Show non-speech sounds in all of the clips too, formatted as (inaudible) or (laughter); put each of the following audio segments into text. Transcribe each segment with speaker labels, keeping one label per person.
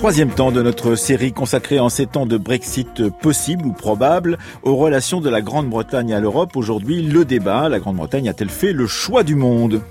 Speaker 1: Troisième temps de notre série consacrée en ces temps de Brexit possible ou probable aux relations de la Grande-Bretagne à l'Europe. Aujourd'hui, le débat, la Grande-Bretagne a-t-elle fait le choix du monde?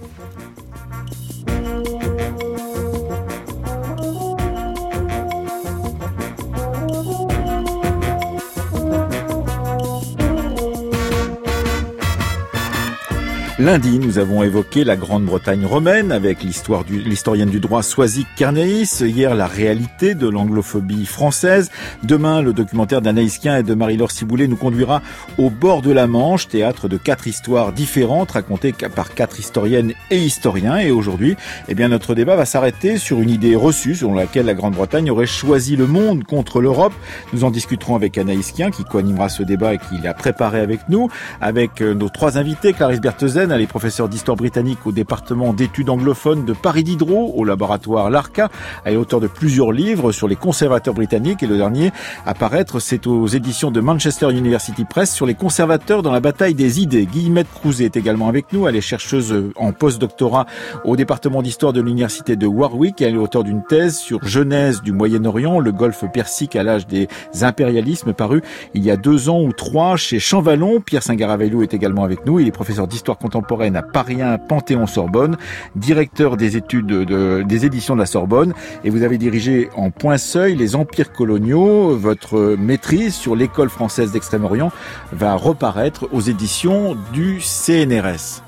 Speaker 1: Lundi, nous avons évoqué la Grande-Bretagne romaine avec l'histoire du, l'historienne du droit Soisy Kernéis. Hier, la réalité de l'anglophobie française. Demain, le documentaire d'Anaïs Kien et de Marie-Laure Ciboulet nous conduira au bord de la Manche, théâtre de quatre histoires différentes racontées par quatre historiennes et historiens. Et aujourd'hui, eh bien, notre débat va s'arrêter sur une idée reçue selon laquelle la Grande-Bretagne aurait choisi le monde contre l'Europe. Nous en discuterons avec Anaïs Kien qui co-animera ce débat et qui l'a préparé avec nous, avec euh, nos trois invités, Clarisse Berthezen, elle est professeure d'histoire britannique au département d'études anglophones de Paris Diderot, au laboratoire L'Arca. Elle est auteur de plusieurs livres sur les conservateurs britanniques et le dernier à paraître, c'est aux éditions de Manchester University Press sur les conservateurs dans la bataille des idées. Guillemette Crouzet est également avec nous. Elle est chercheuse en post-doctorat au département d'histoire de l'université de Warwick. Elle est auteur d'une thèse sur Genèse du Moyen-Orient, le golfe persique à l'âge des impérialismes, paru il y a deux ans ou trois chez Champvallon. Pierre Singaravello est également avec nous. Il est professeur d'histoire contemporaine à Paris Panthéon-Sorbonne, directeur des études de, des éditions de la Sorbonne, et vous avez dirigé en point seuil les empires coloniaux. Votre maîtrise sur l'école française d'Extrême-Orient va reparaître aux éditions du CNRS.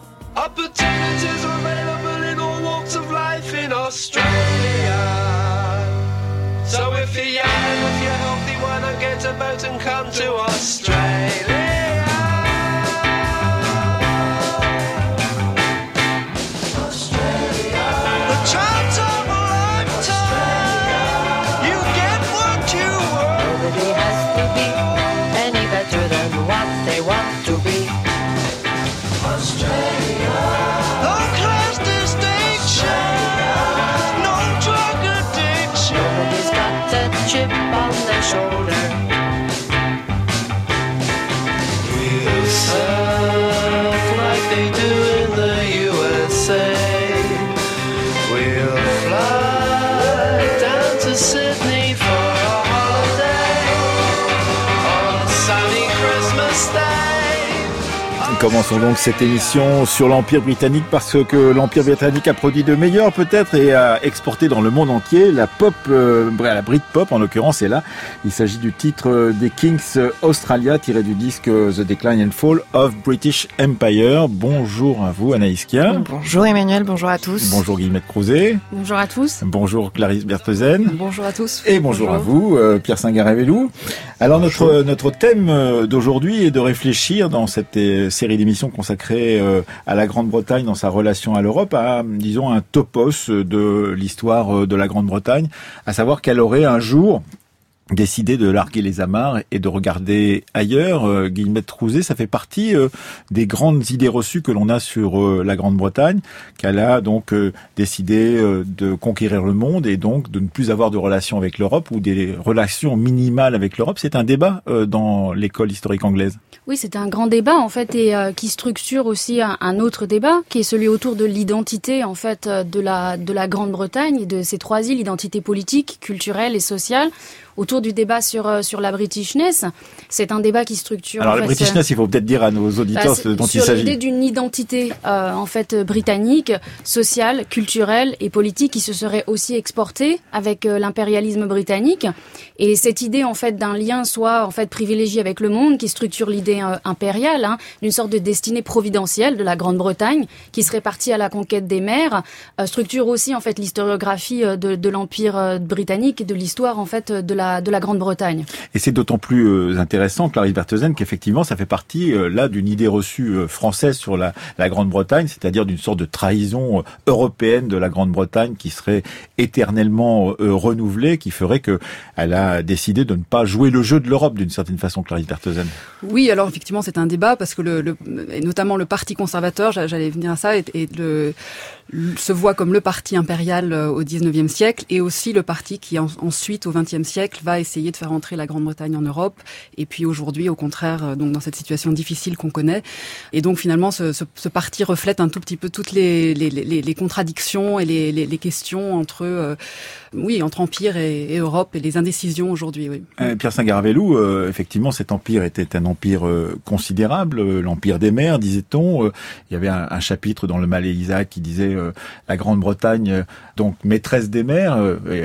Speaker 1: Commençons donc cette émission sur l'Empire britannique parce que l'Empire britannique a produit de meilleurs peut-être et a exporté dans le monde entier la pop, euh, la Britpop en l'occurrence est là. Il s'agit du titre des Kings Australia tiré du disque The Decline and Fall of British Empire. Bonjour à vous Anaïs Kia.
Speaker 2: Bonjour Emmanuel, bonjour à tous.
Speaker 1: Bonjour Guillemette Crouzet.
Speaker 3: Bonjour à tous.
Speaker 1: Bonjour Clarisse Berthezen.
Speaker 3: Bonjour à tous.
Speaker 1: Et bonjour, à vous euh, Pierre Singarevelou. Alors notre notre thème euh, d'aujourd'hui est de réfléchir dans cette série d'émissions consacrée euh, à la Grande-Bretagne dans sa relation à l'Europe, à, disons, un topos de l'histoire euh, de la Grande-Bretagne, à savoir qu'elle aurait un jour décidé de larguer les amarres et de regarder ailleurs. Euh, Guillemette Trouzet, ça fait partie euh, des grandes idées reçues que l'on a sur euh, la Grande-Bretagne, qu'elle a donc décidé de conquérir le monde et donc de ne plus avoir de relations avec l'Europe ou des relations minimales avec l'Europe. C'est un débat dans l'école historique anglaise.
Speaker 3: Oui, c'est un grand débat en fait et qui structure aussi un, un, autre débat qui est celui autour de l'identité en fait de la de la Grande-Bretagne et de ces trois îles, identité politique, culturelle et sociale autour du débat sur, euh, sur la Britishness. C'est un débat qui structure.
Speaker 1: Alors la Britishness, il faut peut-être dire à nos auditeurs bah, dont il s'agit.
Speaker 3: l'idée d'une identité euh, en fait britannique, sociale, culturelle et politique qui se serait aussi exportée avec euh, l'impérialisme britannique. Et cette idée en fait d'un lien soit en fait privilégié avec le monde, qui structure l'idée impériale, hein, d'une sorte de destinée providentielle de la Grande-Bretagne, qui serait partie à la conquête des mers, structure aussi en fait l'historiographie de, de l'empire britannique et de l'histoire en fait de la de la Grande-Bretagne.
Speaker 1: Et c'est d'autant plus euh, intéressant, Clarisse Berthezen, qu'effectivement, ça fait partie euh, là d'une idée reçue euh, française sur la, la Grande-Bretagne, c'est-à-dire d'une sorte de trahison européenne de la Grande-Bretagne qui serait éternellement renouvelée, qui ferait que elle a décidé de ne pas jouer le jeu de l'Europe d'une certaine façon, Clarisse Berthezen.
Speaker 2: Oui, alors effectivement, c'est un débat parce que le, et notamment le parti conservateur, j'allais venir à ça, et, et le se voit comme le parti impérial au XIXe siècle et aussi le parti qui ensuite au XXe siècle va essayer de faire entrer la Grande-Bretagne en Europe, et puis aujourd'hui, au contraire, donc dans cette situation difficile qu'on connaît. Et donc finalement, ce, parti reflète un tout petit peu toutes les, contradictions et les, questions entre, oui, entre empire et, Europe et les indécisions aujourd'hui. Oui.
Speaker 1: Pierre Saint-Garavelou, effectivement, cet empire était un empire considérable, l'empire des mers, disait-on. il y avait un, chapitre dans le Isaac qui disait la Grande-Bretagne, donc maîtresse des mers,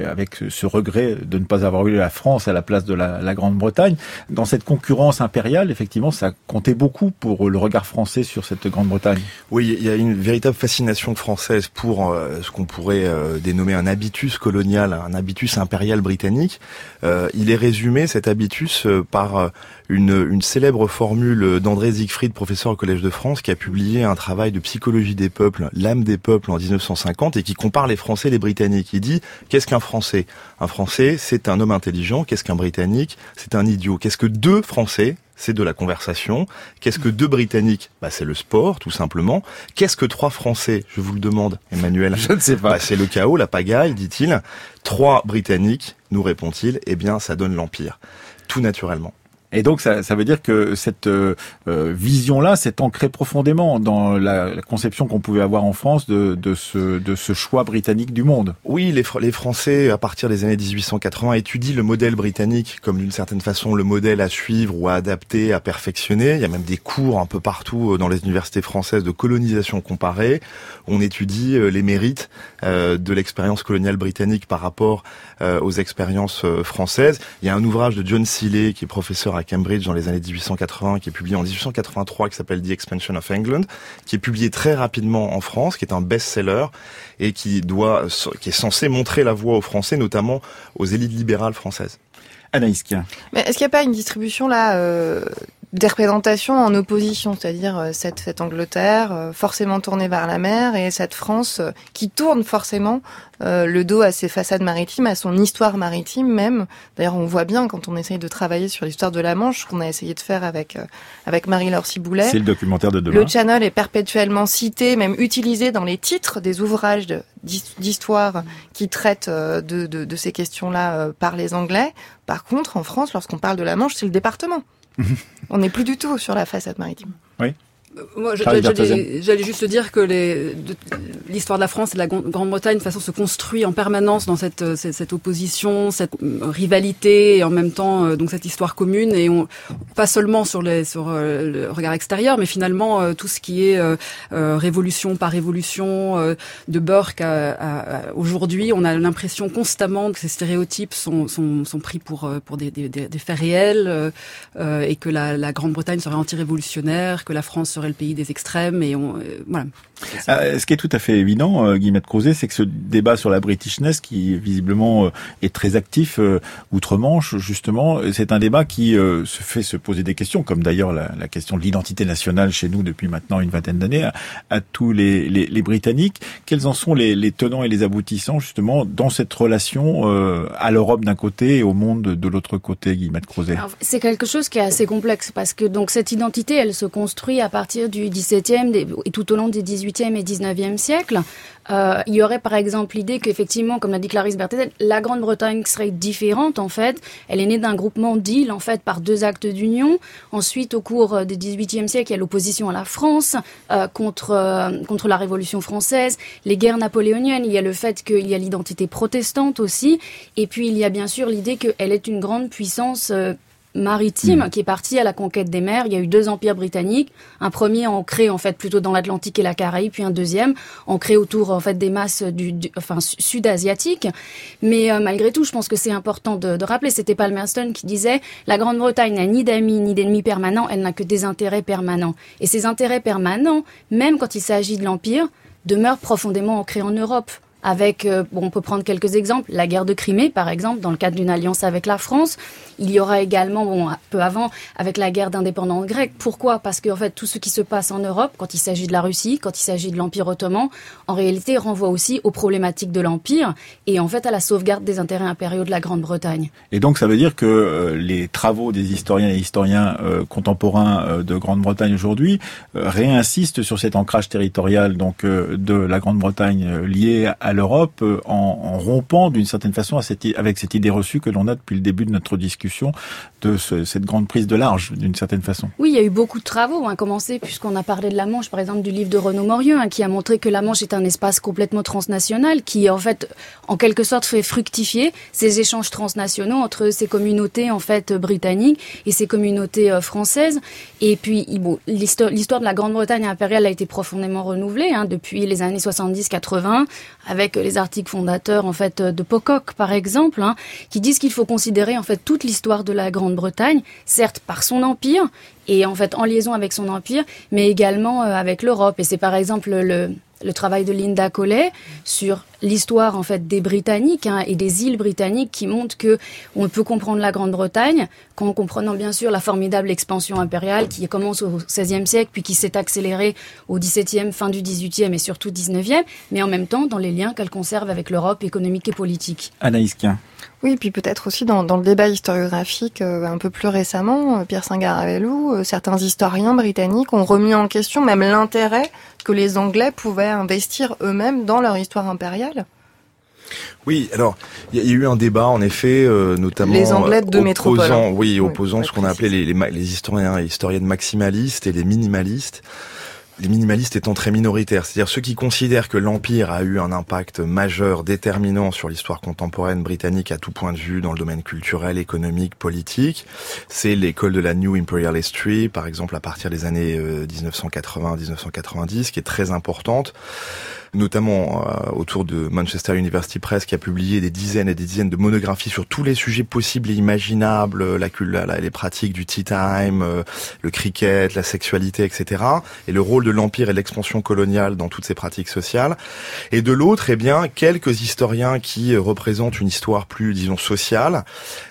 Speaker 1: avec ce regret de ne pas avoir eu la France à la place de la, la Grande-Bretagne. Dans cette concurrence impériale, effectivement, ça comptait beaucoup pour le regard français sur cette Grande-Bretagne.
Speaker 4: Oui, il y a une véritable fascination française pour euh, ce qu'on pourrait euh, dénommer un habitus colonial, un habitus impérial britannique. Euh, il est résumé, cet habitus, par une, une célèbre formule d'André Siegfried, professeur au Collège de France, qui a publié un travail de psychologie des peuples, l'âme des peuples en 1950, et qui compare les Français et les Britanniques. Il dit, qu'est-ce qu'un Français? Un Français, c'est un homme intelligent. Qu'est-ce qu'un Britannique? C'est un idiot. Qu'est-ce que deux Français? C'est de la conversation. Qu'est-ce que deux Britanniques? Bah, C'est le sport, tout simplement. Qu'est-ce que trois Français? Je vous le demande, Emmanuel.
Speaker 1: Je ne sais pas.
Speaker 4: Bah, c'est le chaos, la pagaille, dit-il. Trois Britanniques, nous répond-il, eh bien, ça donne l'Empire. Tout naturellement.
Speaker 1: Et donc ça, ça veut dire que cette euh, euh, vision-là s'est ancrée profondément dans la, conception qu'on pouvait avoir en France de, de, ce, de ce choix britannique du monde.
Speaker 4: Oui, les, les Français, à partir des années 1880, étudient le modèle britannique comme d'une certaine façon le modèle à suivre ou à adapter, à perfectionner. Il y a même des cours un peu partout euh, dans les universités françaises de colonisation comparée. On étudie les mérites de l'expérience coloniale britannique par rapport aux expériences françaises. Il y a un ouvrage de John Seeley qui est professeur à Cambridge dans les années 1880, qui est publié en 1883, qui s'appelle The Expansion of England, qui est publié très rapidement en France, qui est un best-seller et qui doit, qui est censé montrer la voie aux Français, notamment aux élites libérales françaises.
Speaker 1: Anaïs
Speaker 5: Mais est-ce qu'il n'y a pas une distribution là euh, des représentations en opposition, c'est-à-dire euh, cette, cette Angleterre euh, forcément tournée vers la mer et cette France euh, qui tourne forcément le dos à ses façades maritimes, à son histoire maritime même. D'ailleurs, on voit bien quand on essaye de travailler sur l'histoire de la Manche, qu'on a essayé de faire avec avec Marie-Laure Ciboulet.
Speaker 1: C'est le documentaire de demain.
Speaker 5: Le Channel est perpétuellement cité, même utilisé dans les titres des ouvrages d'histoire qui traitent de, de, de ces questions-là par les Anglais. Par contre, en France, lorsqu'on parle de la Manche, c'est le département. On n'est plus du tout sur la façade maritime.
Speaker 1: Oui.
Speaker 2: Moi, j'allais juste dire que l'histoire de la France et de la Grande-Bretagne, de façon, se construit en permanence dans cette, cette, cette, opposition, cette rivalité, et en même temps, euh, donc cette histoire commune, et on, pas seulement sur, les, sur euh, le regard extérieur, mais finalement euh, tout ce qui est révolution par révolution de Burke aujourd'hui, on a l'impression constamment que ces stéréotypes sont, sont, sont pris pour, pour des, des, des faits réels, et que la, la Grande-Bretagne serait anti-révolutionnaire, que la France serait le pays des extrêmes et on, euh, voilà.
Speaker 1: Euh, ce qui est tout à fait évident, euh, Guillemette Crozet, c'est que ce débat sur la Britishness, qui visiblement est très actif outre-Manche, justement, c'est un débat qui se fait se poser des questions, comme d'ailleurs la, question de l'identité nationale chez nous depuis maintenant une vingtaine d'années, à, tous les, les, Britanniques. Quels en sont les, les, tenants et les aboutissants, justement, dans cette relation à l'Europe d'un côté et au monde de l'autre côté, Guillemette Crozet?
Speaker 3: C'est quelque chose qui est assez complexe, parce que donc cette identité, elle se construit à partir du XVIIe et tout au long du XVIIIe et XIXe siècle. Euh, il y aurait par exemple l'idée qu'effectivement, comme l'a dit Clarisse Berthet, la Grande-Bretagne serait différente en fait. Elle est née d'un groupement d'îles en fait par deux actes d'union. Ensuite, au cours euh, du XVIIIe siècle, il y a l'opposition à la France euh, contre euh, contre la Révolution française, les guerres napoléoniennes. Il y a le fait qu'il y a l'identité protestante aussi, et puis il y a bien sûr l'idée qu'elle est une grande puissance maritime mm. qui est parti à la conquête des mers. Il y a eu deux empires britanniques, un premier ancré en fait plutôt dans l'Atlantique et la Caraïbe, puis un deuxième ancré autour en fait des masses du, enfin sud-asiatiques. Mais euh, malgré tout, je pense que c'est important de, de rappeler, c'était Palmerston qui disait la Grande-Bretagne n'a ni d'amis ni d'ennemis permanents, elle n'a que des intérêts permanents. Et ces intérêts permanents, même quand il s'agit de l'empire, demeurent profondément ancrés en Europe avec, euh, bon, on peut prendre quelques exemples, la guerre de Crimée, par exemple, dans le cadre d'une alliance avec la France. Il y aura également, bon, peu avant, avec la guerre d'indépendance grecque. Pourquoi? Parce qu'en fait, tout ce qui se passe en Europe, quand il s'agit de la Russie, quand il s'agit de l'Empire ottoman, en réalité renvoie aussi aux problématiques de l'Empire et en fait à la sauvegarde des intérêts impériaux de la Grande-Bretagne.
Speaker 1: Et donc ça veut dire que euh, les travaux des historiens et historiens euh, contemporains de Grande-Bretagne aujourd'hui réinsistent sur cet ancrage territorial donc de la Grande-Bretagne lié à l'Europe en, en, rompant d'une certaine façon à avec cette idée reçue que l'on a depuis le début de notre discussion de cette grande prise de large d'une certaine façon.
Speaker 3: Oui, il y a eu beaucoup de travaux, hein, commencé puisqu'on a parlé de la Manche, par exemple du livre de Renaud Morieux, hein, qui a montré que la Manche est un espace complètement transnational, qui en fait, en quelque sorte, fait fructifier ces échanges transnationaux entre ces communautés en fait britanniques et ces communautés euh, françaises. Et puis, l'histoire de la Grande-Bretagne impériale a été profondément renouvelée hein, depuis les années 70-80, avec les articles fondateurs en fait de Pocock, par exemple, hein, qui disent qu'il faut considérer en fait toute l'histoire de la Grande-Bretagne, certes par son empire, et en fait en liaison avec son empire, mais également euh, avec l'Europe. Et c'est par exemple le, le travail de Linda Collet sur l'histoire en fait des Britanniques hein, et des îles britanniques qui montre que on peut comprendre la Grande-Bretagne qu'en comprenant bien sûr la formidable expansion impériale qui commence au XVIe siècle puis qui s'est accélérée au XVIIe, fin du XVIIIe et surtout XIXe, mais en même temps dans les liens qu'elle conserve avec l'Europe économique et politique.
Speaker 1: Anaïs Kien.
Speaker 5: Oui, puis peut-être aussi dans, dans, le débat historiographique euh, un peu plus récemment, euh, Pierre Singaravelou, euh, certains historiens britanniques ont remis en question même l'intérêt que les Anglais pouvaient investir eux-mêmes dans leur histoire impériale.
Speaker 4: Oui, alors il y, a eu un débat en effet, euh, notamment
Speaker 5: les Anglais de opposant,
Speaker 4: oui, opposant ce qu'on a appelé les, les, les, historiens et historiennes maximalistes et les minimalistes les minimalistes étant très minoritaires, c'est-à-dire ceux qui considèrent que l'Empire a eu un impact majeur, déterminant sur l'histoire contemporaine britannique à tout point de vue, dans le domaine culturel, économique, politique. C'est l'école de la New Imperial History, par exemple à partir des années 1980-1990, euh, qui est très importante notamment euh, autour de Manchester University Press, qui a publié des dizaines et des dizaines de monographies sur tous les sujets possibles et imaginables, euh, la, la, les pratiques du tea time, euh, le cricket, la sexualité, etc. Et le rôle de l'empire et l'expansion coloniale dans toutes ces pratiques sociales. Et de l'autre, eh bien, quelques historiens qui représentent une histoire plus, disons, sociale,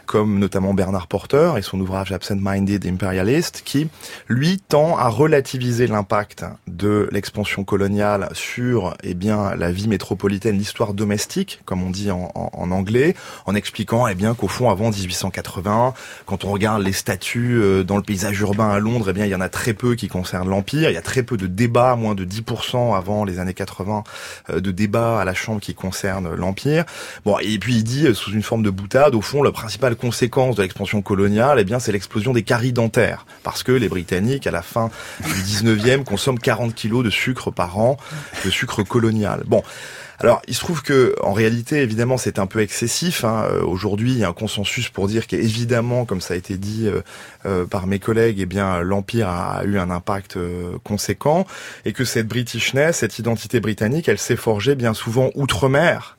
Speaker 4: comme notamment Bernard Porter et son ouvrage Absent-Minded Imperialist, qui, lui, tend à relativiser l'impact de l'expansion coloniale sur eh bien, la vie métropolitaine, l'histoire domestique, comme on dit en, anglais, en expliquant eh bien, qu'au fond, avant 1880, quand on regarde les statuts euh, dans le paysage urbain à Londres, eh bien, il y en a très peu qui concernent l'Empire. Il y a très peu de débats, moins de 10% avant les années 80, euh, de débats à la Chambre qui concernent l'Empire. Bon, et puis il dit, euh, sous une forme de boutade, au fond, le principal conséquence de l'expansion coloniale, eh bien, c'est l'explosion des caries dentaires. Parce que les Britanniques, à la fin du 19e, (laughs) consomment 40 kilos de sucre par an, de sucre colonial. Bon. Alors, il se trouve que, en réalité, évidemment, c'est un peu excessif. Hein. Euh, aujourd'hui, il y a un consensus pour dire qu'évidemment, comme ça a été dit euh, euh, par mes collègues, eh bien, l'empire a, eu un impact conséquent et que cette Britishness, cette identité britannique, elle s'est forgée bien souvent outre-mer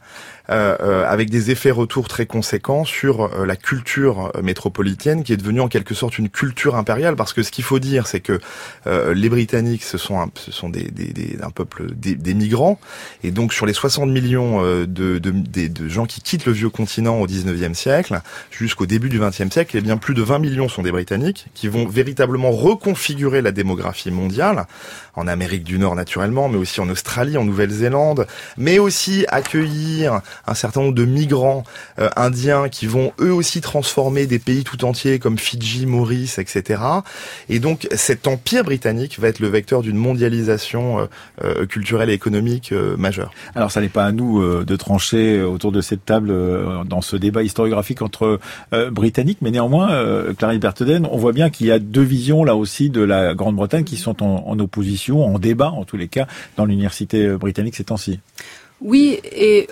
Speaker 4: avec des effets retours très conséquents sur euh, la culture métropolitaine qui est devenue en quelque sorte une culture impériale. Parce que ce qu'il faut dire c'est que les Britanniques ce sont un, ce sont des, des, des un peuple des, des, migrants. Et donc sur les 60 millions de, de, de, de, gens qui quittent le vieux continent au 19e siècle jusqu'au début du 20e siècle, eh bien plus de 20 millions sont des Britanniques qui vont véritablement reconfigurer la démographie mondiale en Amérique du Nord naturellement, mais aussi en Australie, en Nouvelle-Zélande, mais aussi accueillir un certain nombre de migrants euh, indiens qui vont eux aussi transformer des pays tout entiers comme Fidji, Maurice, etc. Et donc cet empire britannique va être le vecteur d'une mondialisation euh, euh, culturelle et économique majeure.
Speaker 1: Alors ça n'est pas à nous de trancher autour de cette table dans ce débat historiographique entre Britanniques, mais néanmoins, Clarisse Bertheden, on voit bien qu'il y a deux visions là aussi de la Grande-Bretagne qui sont en opposition, en débat en tous les cas, dans l'université britannique ces temps-ci.
Speaker 2: Oui, et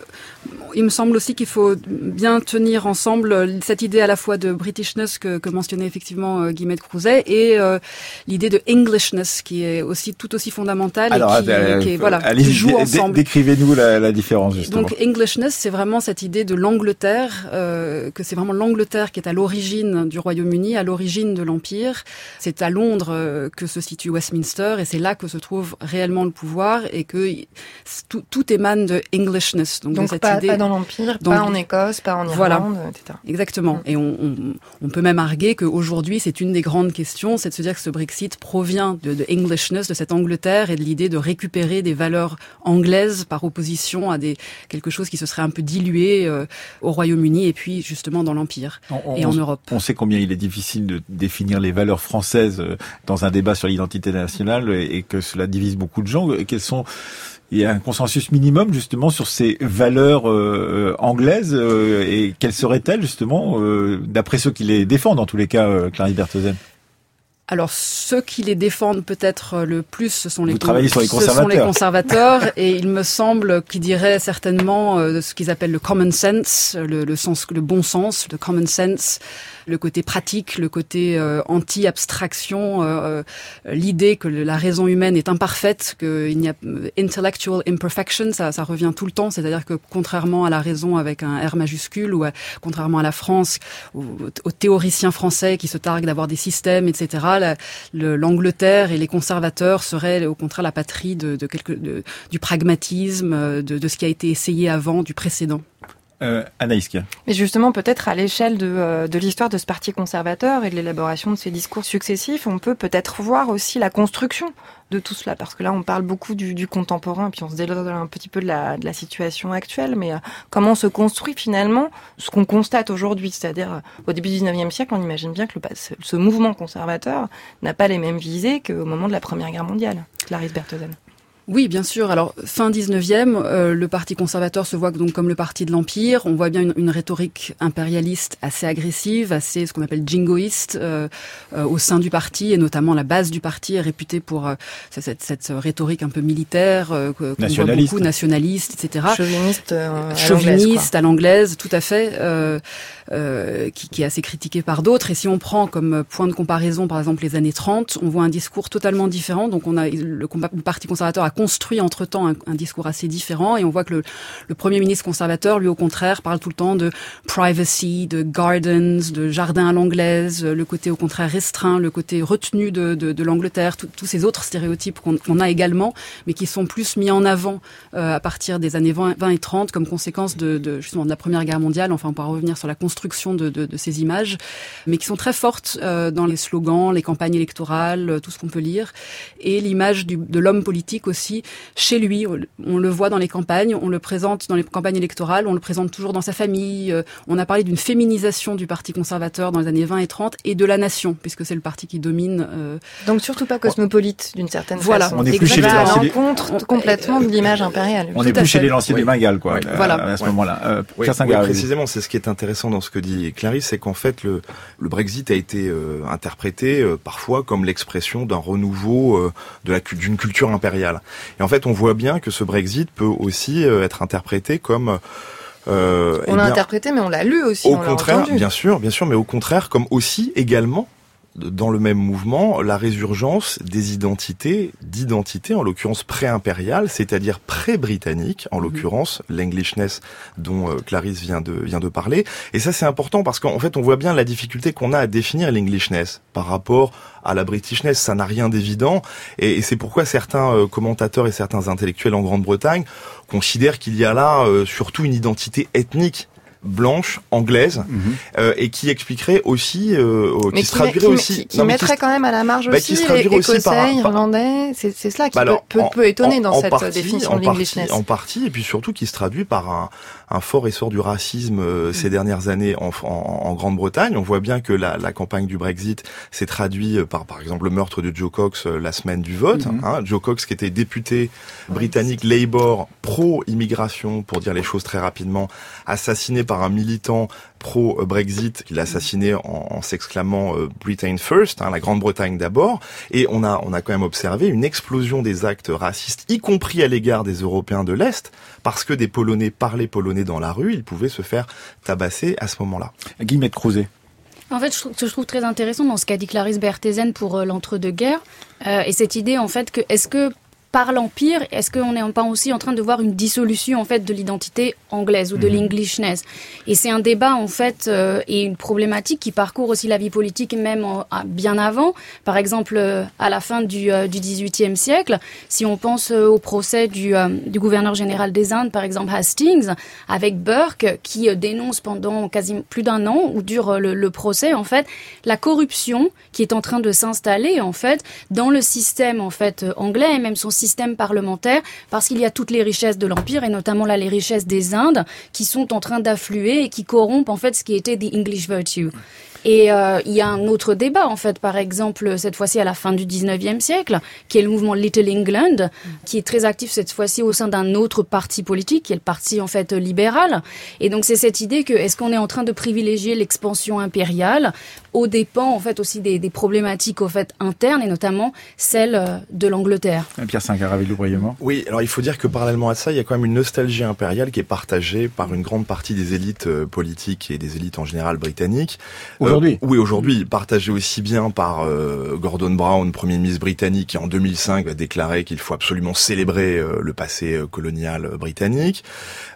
Speaker 2: il me semble aussi qu'il faut bien tenir ensemble cette idée à la fois de Britishness que, que mentionnait effectivement euh, Guillemette Crouzet et euh, l'idée de Englishness qui est aussi tout aussi fondamentale
Speaker 1: Alors,
Speaker 2: et qui,
Speaker 1: euh,
Speaker 2: qui est, voilà,
Speaker 1: qui joue ensemble. Décrivez-nous la, la, différence justement.
Speaker 2: Donc Englishness, c'est vraiment cette idée de l'Angleterre, euh, que c'est vraiment l'Angleterre qui est à l'origine du Royaume-Uni, à l'origine de l'Empire. C'est à Londres que se situe Westminster et c'est là que se trouve réellement le pouvoir et que tout, tout émane de Englishness.
Speaker 5: Donc, Donc cette idée dans l'Empire, pas en Écosse, pas en Irlande, etc.
Speaker 2: Exactement. Mm. Et on, on, on, peut même arguer qu'aujourd'hui, c'est une des grandes questions, c'est de se dire que ce Brexit provient de, de Englishness, de cette Angleterre, et de l'idée de récupérer des valeurs anglaises par opposition à des quelque chose qui se serait un peu dilué euh, au Royaume-Uni et puis justement dans l'Empire et en Europe.
Speaker 1: On sait combien il est difficile de définir les valeurs françaises euh, dans un débat sur l'identité nationale et, et que cela divise beaucoup de gens. Quelles sont il y a un consensus minimum justement sur ces valeurs euh, anglaises et quelles seraient-elles justement d'après ceux qui les défendent en tous les cas, Clarisse Berthozen?
Speaker 2: Alors ceux qui les défendent peut-être le plus, ce sont les,
Speaker 1: sur les conservateurs.
Speaker 2: sont les conservateurs et il me semble qu'ils diraient certainement ce qu'ils appellent le common sense, le, le, sens, le bon sens, le common sense, le côté pratique, le côté euh, anti-abstraction, euh, euh, l'idée que la raison humaine est imparfaite, qu'il n'y a intellectual imperfection, ça, ça revient tout le temps, c'est-à-dire que contrairement à la raison avec un R majuscule ou contrairement à la France, aux, théoriciens français qui se targuent d'avoir des systèmes, etc., l'Angleterre et les conservateurs seraient au contraire la patrie de, de, quelque, de du pragmatisme, de, de ce qui a été essayé avant, du précédent.
Speaker 1: Euh,
Speaker 5: Mais justement, peut-être à l'échelle de, euh, de l'histoire de ce parti conservateur et de l'élaboration de ses discours successifs, on peut peut-être voir aussi la construction de tout cela, parce que là, on parle beaucoup du, du contemporain, puis on se déloge un petit peu de la, de la situation actuelle, mais euh, comment se construit finalement ce qu'on constate aujourd'hui, c'est-à-dire euh, au début du 19e siècle, on imagine bien que le, ce mouvement conservateur n'a pas les mêmes visées qu'au moment de la Première Guerre mondiale. Clarisse Berthozen.
Speaker 2: Oui, bien sûr. Alors, fin 19e, euh, le Parti conservateur se voit donc comme le parti de l'Empire. On voit bien une, une, rhétorique impérialiste assez agressive, assez ce qu'on appelle jingoïste euh, euh, au sein du parti, et notamment la base du parti est réputée pour cette, cette, rhétorique un peu militaire,
Speaker 1: nationaliste.
Speaker 2: beaucoup, nationaliste, etc.
Speaker 5: Chauviniste, à
Speaker 2: Chauviniste à l'anglaise, tout à fait, qui, qui, est assez critiqué par d'autres. Et si on prend comme point de comparaison, par exemple, les années 30, on voit un discours totalement différent. Donc, on a le, le Parti conservateur a construit entre-temps un, discours assez différent et on voit que le, Premier ministre conservateur, lui au contraire, parle tout le temps de privacy, de gardens, de jardin à l'anglaise, le côté au contraire restreint, le côté retenu de, de, l'Angleterre, tous ces autres stéréotypes qu'on a également, mais qui sont plus mis en avant euh, à partir des années 20, 20, et 30 comme conséquence de, justement de la Première Guerre mondiale. Enfin, on pourra revenir sur la construction de, de, de ces images, mais qui sont très fortes euh, dans les slogans, les campagnes électorales, tout ce qu'on peut lire, et l'image de l'homme politique aussi chez lui. On le voit dans les campagnes, on le présente dans les campagnes électorales, on le présente toujours dans sa famille. Euh, on a parlé d'une féminisation du Parti conservateur dans les années 20 et 30 et de la nation, puisque c'est le parti qui domine. Euh,
Speaker 5: Donc surtout pas cosmopolite d'une certaine
Speaker 2: voilà.
Speaker 5: façon.
Speaker 1: On est plus chez les
Speaker 5: à l'encontre complètement de l'image impériale.
Speaker 1: On n'est plus chez les lanciers du Bengale, quoi. voilà. À ce moment-là.
Speaker 4: Euh, précisément, c'est ce qui est intéressant dans ce que dit Clarisse, c'est qu'en fait le, le Brexit a été interprété parfois comme l'expression d'un renouveau de la d'une culture impériale. Et en fait, on voit bien que ce Brexit peut aussi euh, être interprété comme
Speaker 5: euh, on l'a interprété, mais on l'a lu aussi.
Speaker 4: Au contraire, bien sûr, bien sûr, mais au contraire, comme aussi également dans le même mouvement la résurgence des identités, d'identités, en l'occurrence pré-impériales, c'est-à-dire pré-britanniques, en mhm. l'occurrence l'englishness dont euh, Clarisse vient de, vient de parler. Et ça c'est important parce qu'en fait on voit bien la difficulté qu'on a à définir l'englishness par rapport à la britishness. Ça n'a rien d'évident et, c'est pourquoi certains euh, commentateurs et certains intellectuels en Grande-Bretagne considèrent qu'il y a là euh, surtout une identité ethnique blanche anglaise mhm. euh, et qui expliquerait aussi euh, qui, se traduirait aussi
Speaker 5: qui, mettrait quand même à la marge bah, aussi les écossais irlandais c'est c'est cela qui bah peut, peut, étonner dans cette définition de l'englishness
Speaker 4: en partie et puis surtout qui se traduit par un, un fort essor du racisme euh, ces mm. dernières années en, en, en Grande-Bretagne on voit bien que la, la campagne du Brexit s'est traduite par par exemple le meurtre de Joe Cox la semaine du vote mm-hmm. hein, Joe Cox qui était député britannique Labour pro immigration pour dire les choses très rapidement assassiné par un militant pro-Brexit qu'il a assassiné en, s'exclamant euh, Britain first, hein, la Grande-Bretagne d'abord. Et on a, on a quand même observé une explosion des actes racistes, y compris à l'égard des Européens de l'Est, parce que des Polonais parlaient polonais dans la rue, ils pouvaient se faire tabasser à ce moment-là.
Speaker 1: Guillemette Crozet.
Speaker 3: En fait, ce que je trouve très intéressant dans ce qu'a dit Clarisse Berthézen pour euh, l'entre-deux-guerres, euh, et cette idée en fait que est-ce que par l'Empire, est-ce qu'on n'est pas aussi en train de voir une dissolution en fait de l'identité anglaise ou de mhm. l'Englishness? Et c'est un débat en fait euh, et une problématique qui parcourt aussi la vie politique même bien avant. Par exemple, euh, à la fin du, euh, du 18e siècle, si on pense au procès du, du gouverneur général des Indes, par exemple Hastings, avec Burke qui dénonce pendant quasiment plus d'un an où dure le, le procès en fait la corruption qui est en train de s'installer en fait dans le système en fait anglais et même son système parlementaire parce qu'il y a toutes les richesses de l'Empire et notamment là les richesses des Indes qui sont en train d'affluer et qui corrompent en fait ce qui était the English virtue. Et euh, il y a un autre débat, en fait, par exemple, cette fois-ci à la fin du 19e siècle, qui est le mouvement Little England, qui est très actif cette fois-ci au sein d'un autre parti politique, qui est le parti, en fait, libéral. Et donc, c'est cette idée que, est-ce qu'on est en train de privilégier l'expansion impériale au dépens, en fait, aussi des, des problématiques, au fait, internes, et notamment celle euh, de l'Angleterre.
Speaker 1: Pierre Saint-Caravello, brièvement.
Speaker 4: Oui, alors il faut dire que parallèlement à ça, il y a quand même une nostalgie impériale qui est partagée par une grande partie des élites euh, politiques et des élites en général britanniques.
Speaker 1: Aujourd'hui
Speaker 4: Oui, aujourd'hui, partagé aussi bien par euh, Gordon Brown, Premier ministre britannique, qui en 2005 a déclaré qu'il faut absolument célébrer euh, le passé euh, colonial britannique.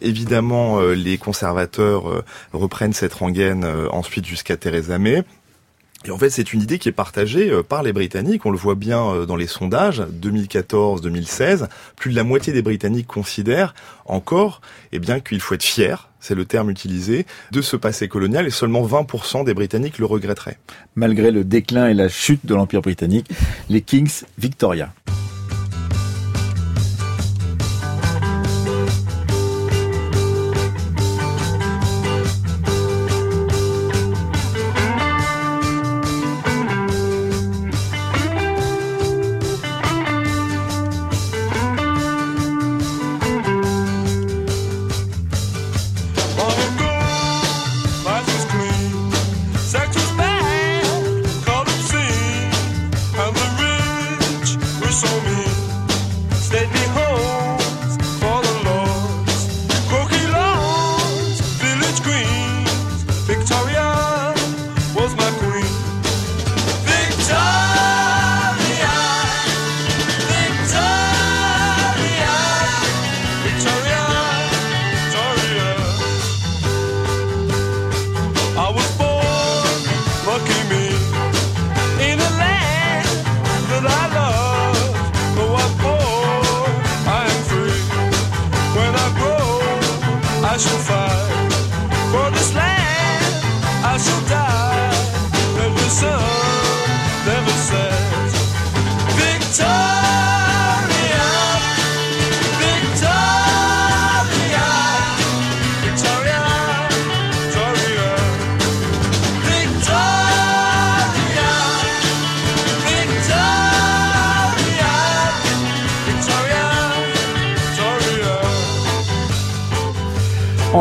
Speaker 4: Évidemment, les conservateurs reprennent cette rengaine ensuite jusqu'à Theresa May. Et en fait, c'est une idée qui est partagée par les Britanniques. On le voit bien dans les sondages 2014-2016. Plus de la moitié des Britanniques considèrent encore, eh bien, qu'il faut être fier c'est le terme utilisé, de ce passé colonial et seulement 20% des Britanniques le regretteraient.
Speaker 1: Malgré le déclin et la chute de l'Empire britannique, les Kings Victoria.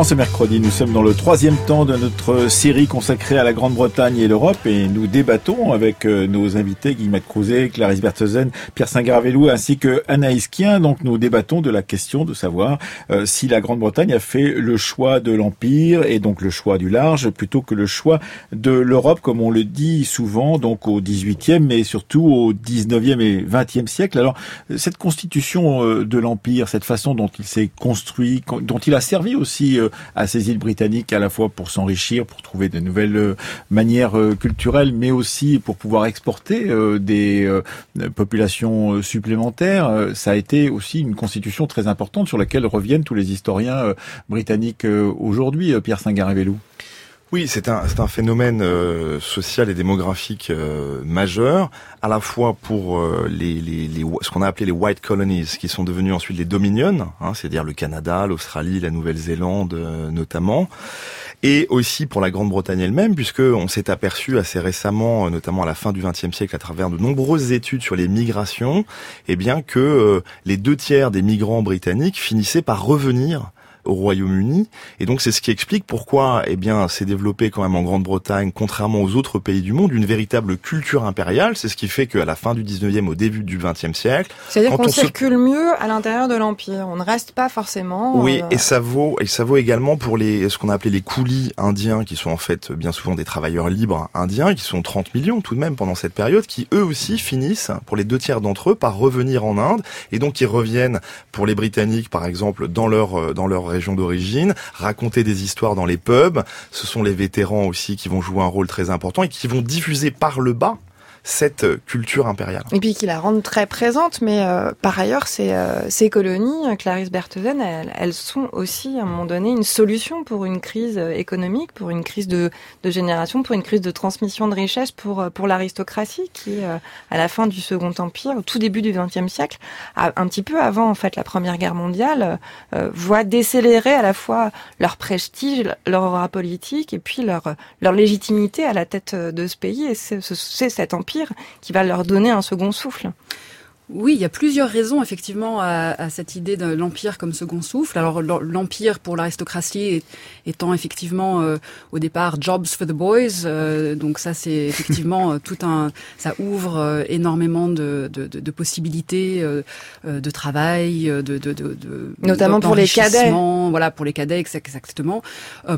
Speaker 1: Ce mercredi, nous sommes dans le troisième temps de notre série consacrée à la Grande-Bretagne et l'Europe et nous débattons avec euh, nos invités Guillemette Crouzet, Clarisse Bertheusen, Pierre Saint-Garavelou ainsi que Anaïs Kien. Donc nous débattons de la question de savoir euh, si la Grande-Bretagne a fait le choix de l'Empire et donc le choix du large plutôt que le choix de l'Europe comme on le dit souvent donc au 18e mais surtout au 19e et 20e siècle. Alors cette constitution euh, de l'Empire, cette façon dont il s'est construit, dont il a servi aussi à ces îles britanniques à la fois pour s'enrichir, pour trouver de nouvelles euh, manières euh, culturelles, mais aussi pour pouvoir exporter des populations supplémentaires. Ça a été aussi une constitution très importante sur laquelle reviennent tous les historiens britanniques aujourd'hui, Pierre Saint-Garavelou.
Speaker 4: Oui, c'est un, un phénomène social et démographique majeur, à la fois pour les, les, les, ce qu'on a appelé les White Colonies, qui sont devenus ensuite les Dominions, hein, c'est-à-dire le Canada, l'Australie, la Nouvelle-Zélande notamment, et aussi pour la Grande-Bretagne elle-même, puisque on s'est aperçu assez récemment, notamment à la fin du XXe siècle, à travers de nombreuses études sur les migrations, eh bien que les deux tiers des migrants britanniques finissaient par revenir au Royaume-Uni. Et donc c'est ce qui explique pourquoi eh bien s'est développé quand même en Grande-Bretagne, contrairement aux autres pays du monde, une véritable culture impériale. C'est ce qui fait qu'à la fin du 19e, au début du 20e siècle...
Speaker 5: C'est-à-dire qu'on circule mieux à l'intérieur de l'Empire. On ne reste pas forcément...
Speaker 4: Oui, euh, et ça vaut et ça vaut également pour les ce qu'on a appelé les coulis indiens, qui sont en fait bien souvent des travailleurs libres indiens, qui sont 30 millions tout de même pendant cette période, qui eux aussi finissent, pour les deux tiers d'entre eux, par revenir en Inde. Et donc ils reviennent, pour les Britanniques par exemple, dans leur, euh, dans leur d'origine, raconter des histoires dans les pubs. Ce sont les vétérans aussi qui vont jouer un rôle très important et qui vont diffuser par le bas cette culture impériale.
Speaker 5: Et puis qui la rendent très présente, mais par ailleurs, ces, ces colonies, Clarisse Bertheusen, elles, elles, sont aussi à un moment donné une solution pour une crise économique, pour une crise de, de génération, pour une crise de transmission de richesse pour, pour l'aristocratie qui, à la fin du Second Empire, au tout début du XXe siècle, un petit peu avant en fait la Première Guerre mondiale, voit décélérer à la fois leur prestige, leur aura politique et puis leur, leur légitimité à la tête de ce pays. Et c'est cet empire qui va leur donner un second souffle.
Speaker 2: Oui, il y a plusieurs raisons effectivement à, à cette idée de l'empire comme second souffle. Alors l'empire pour l'aristocratie étant effectivement euh, au départ jobs for the boys, euh, donc ça c'est effectivement euh, tout un, ça ouvre énormément de, de, de, de possibilités de travail, de, de, de
Speaker 5: notamment pour les cadets.
Speaker 2: Voilà pour les cadets exactement.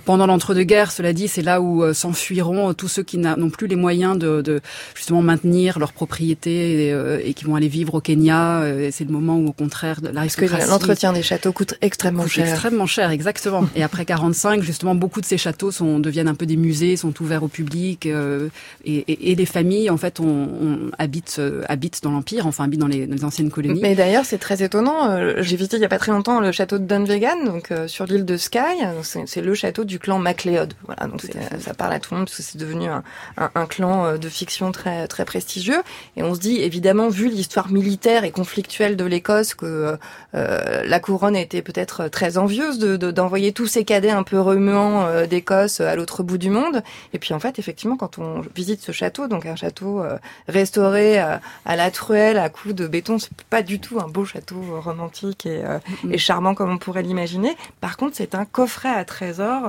Speaker 2: pendant l'entre-deux-guerres, cela dit, c'est là où s'enfuiront tous ceux qui n'ont plus les moyens de, de, justement maintenir leur propriété et, et qui vont aller vivre au Kenya. Euh, c'est le moment où, au contraire, l'aristocratie...
Speaker 5: l'entretien des châteaux coûte extrêmement cher.
Speaker 2: extrêmement cher, exactement. (laughs) et après 45, justement, beaucoup de ces châteaux sont, deviennent un peu des musées, sont ouverts au public. Euh, et, et, les familles, en fait, on, on habitent, euh, habitent dans l'Empire, enfin, habitent dans les, dans les, anciennes colonies.
Speaker 5: Mais d'ailleurs, c'est très étonnant. J'ai visité il y a pas très longtemps le château de Dunvegan, donc sur l'île de Skye. C'est le château du clan MacLeod. Voilà, donc ça parle à tout le monde parce que c'est devenu un, un, un, clan de fiction très, très prestigieux. Et on se dit, évidemment, vu l'histoire militaire militaire et conflictuelle de l'Écosse que euh, la couronne était peut-être très envieuse de, d'envoyer tous ces cadets un peu remuants euh, d'Écosse à l'autre bout du monde. Et puis en fait, effectivement, quand on visite ce château, donc un château euh, restauré à, la truelle, à coups de béton, c'est pas du tout un beau château romantique et, et charmant comme on pourrait l'imaginer. Par contre, c'est un coffret à trésors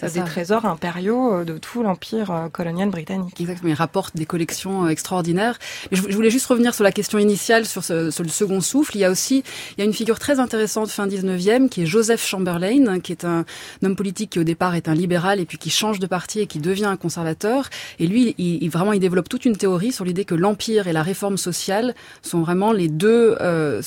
Speaker 5: des trésors impériaux euh, de tout l'empire euh, colonial britannique.
Speaker 2: Exactement, ils rapportent des collections euh, extraordinaires. je, voulais juste revenir sur la question initiale, sur, ce, sur, le second souffle. Il y a aussi il y a une figure très intéressante fin 19e qui est Joseph Chamberlain, qui est un, homme politique qui au départ est un libéral et puis qui change de parti et qui devient un conservateur. Et lui, il, vraiment, il développe toute une théorie sur l'idée que l'empire et la réforme sociale sont vraiment les deux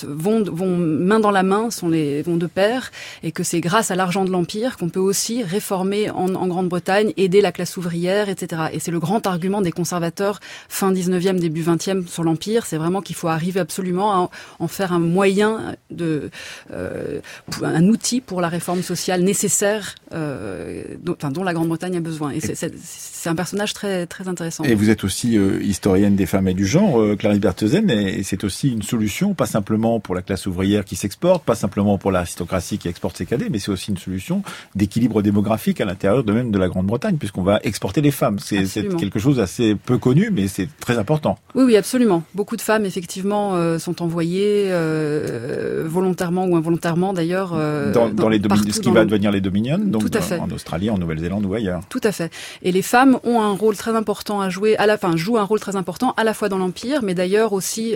Speaker 2: vont, vont main dans la main, sont les vont de pair, et que c'est grâce à l'argent de l'empire qu'on peut aussi réformer en, Grande-Bretagne, aider la classe ouvrière, etc. Et c'est le grand argument des conservateurs fin 19e, début 20e sur l'Empire, c'est vraiment qu'il faut arriver absolument à en faire un moyen de, euh, un outil pour la réforme sociale nécessaire, euh, dont, la Grande-Bretagne a besoin. Et c'est un personnage très très intéressant.
Speaker 1: Et vous êtes aussi euh, historienne des femmes et du genre, Clarisse Bertheusen, et c'est aussi une solution, pas simplement pour la classe ouvrière qui s'exporte, pas simplement pour l'aristocratie qui exporte ses cadets, mais c'est aussi une solution d'équilibre démographique à l'intérieur de même de la Grande-Bretagne, puisqu'on va exporter les femmes. C'est quelque chose assez peu connu, mais c'est très important.
Speaker 2: Oui, oui, absolument. Beaucoup de femmes, effectivement, euh, sont envoyées euh, volontairement ou involontairement, d'ailleurs.
Speaker 1: Euh, dans, dans, les ce qui va devenir les Dominions, donc en Australie, en Nouvelle-Zélande ou ailleurs.
Speaker 2: Tout à fait. Et les femmes ont un rôle très important à jouer, à la fin, jouent un rôle très important à la fois dans l'Empire, mais d'ailleurs aussi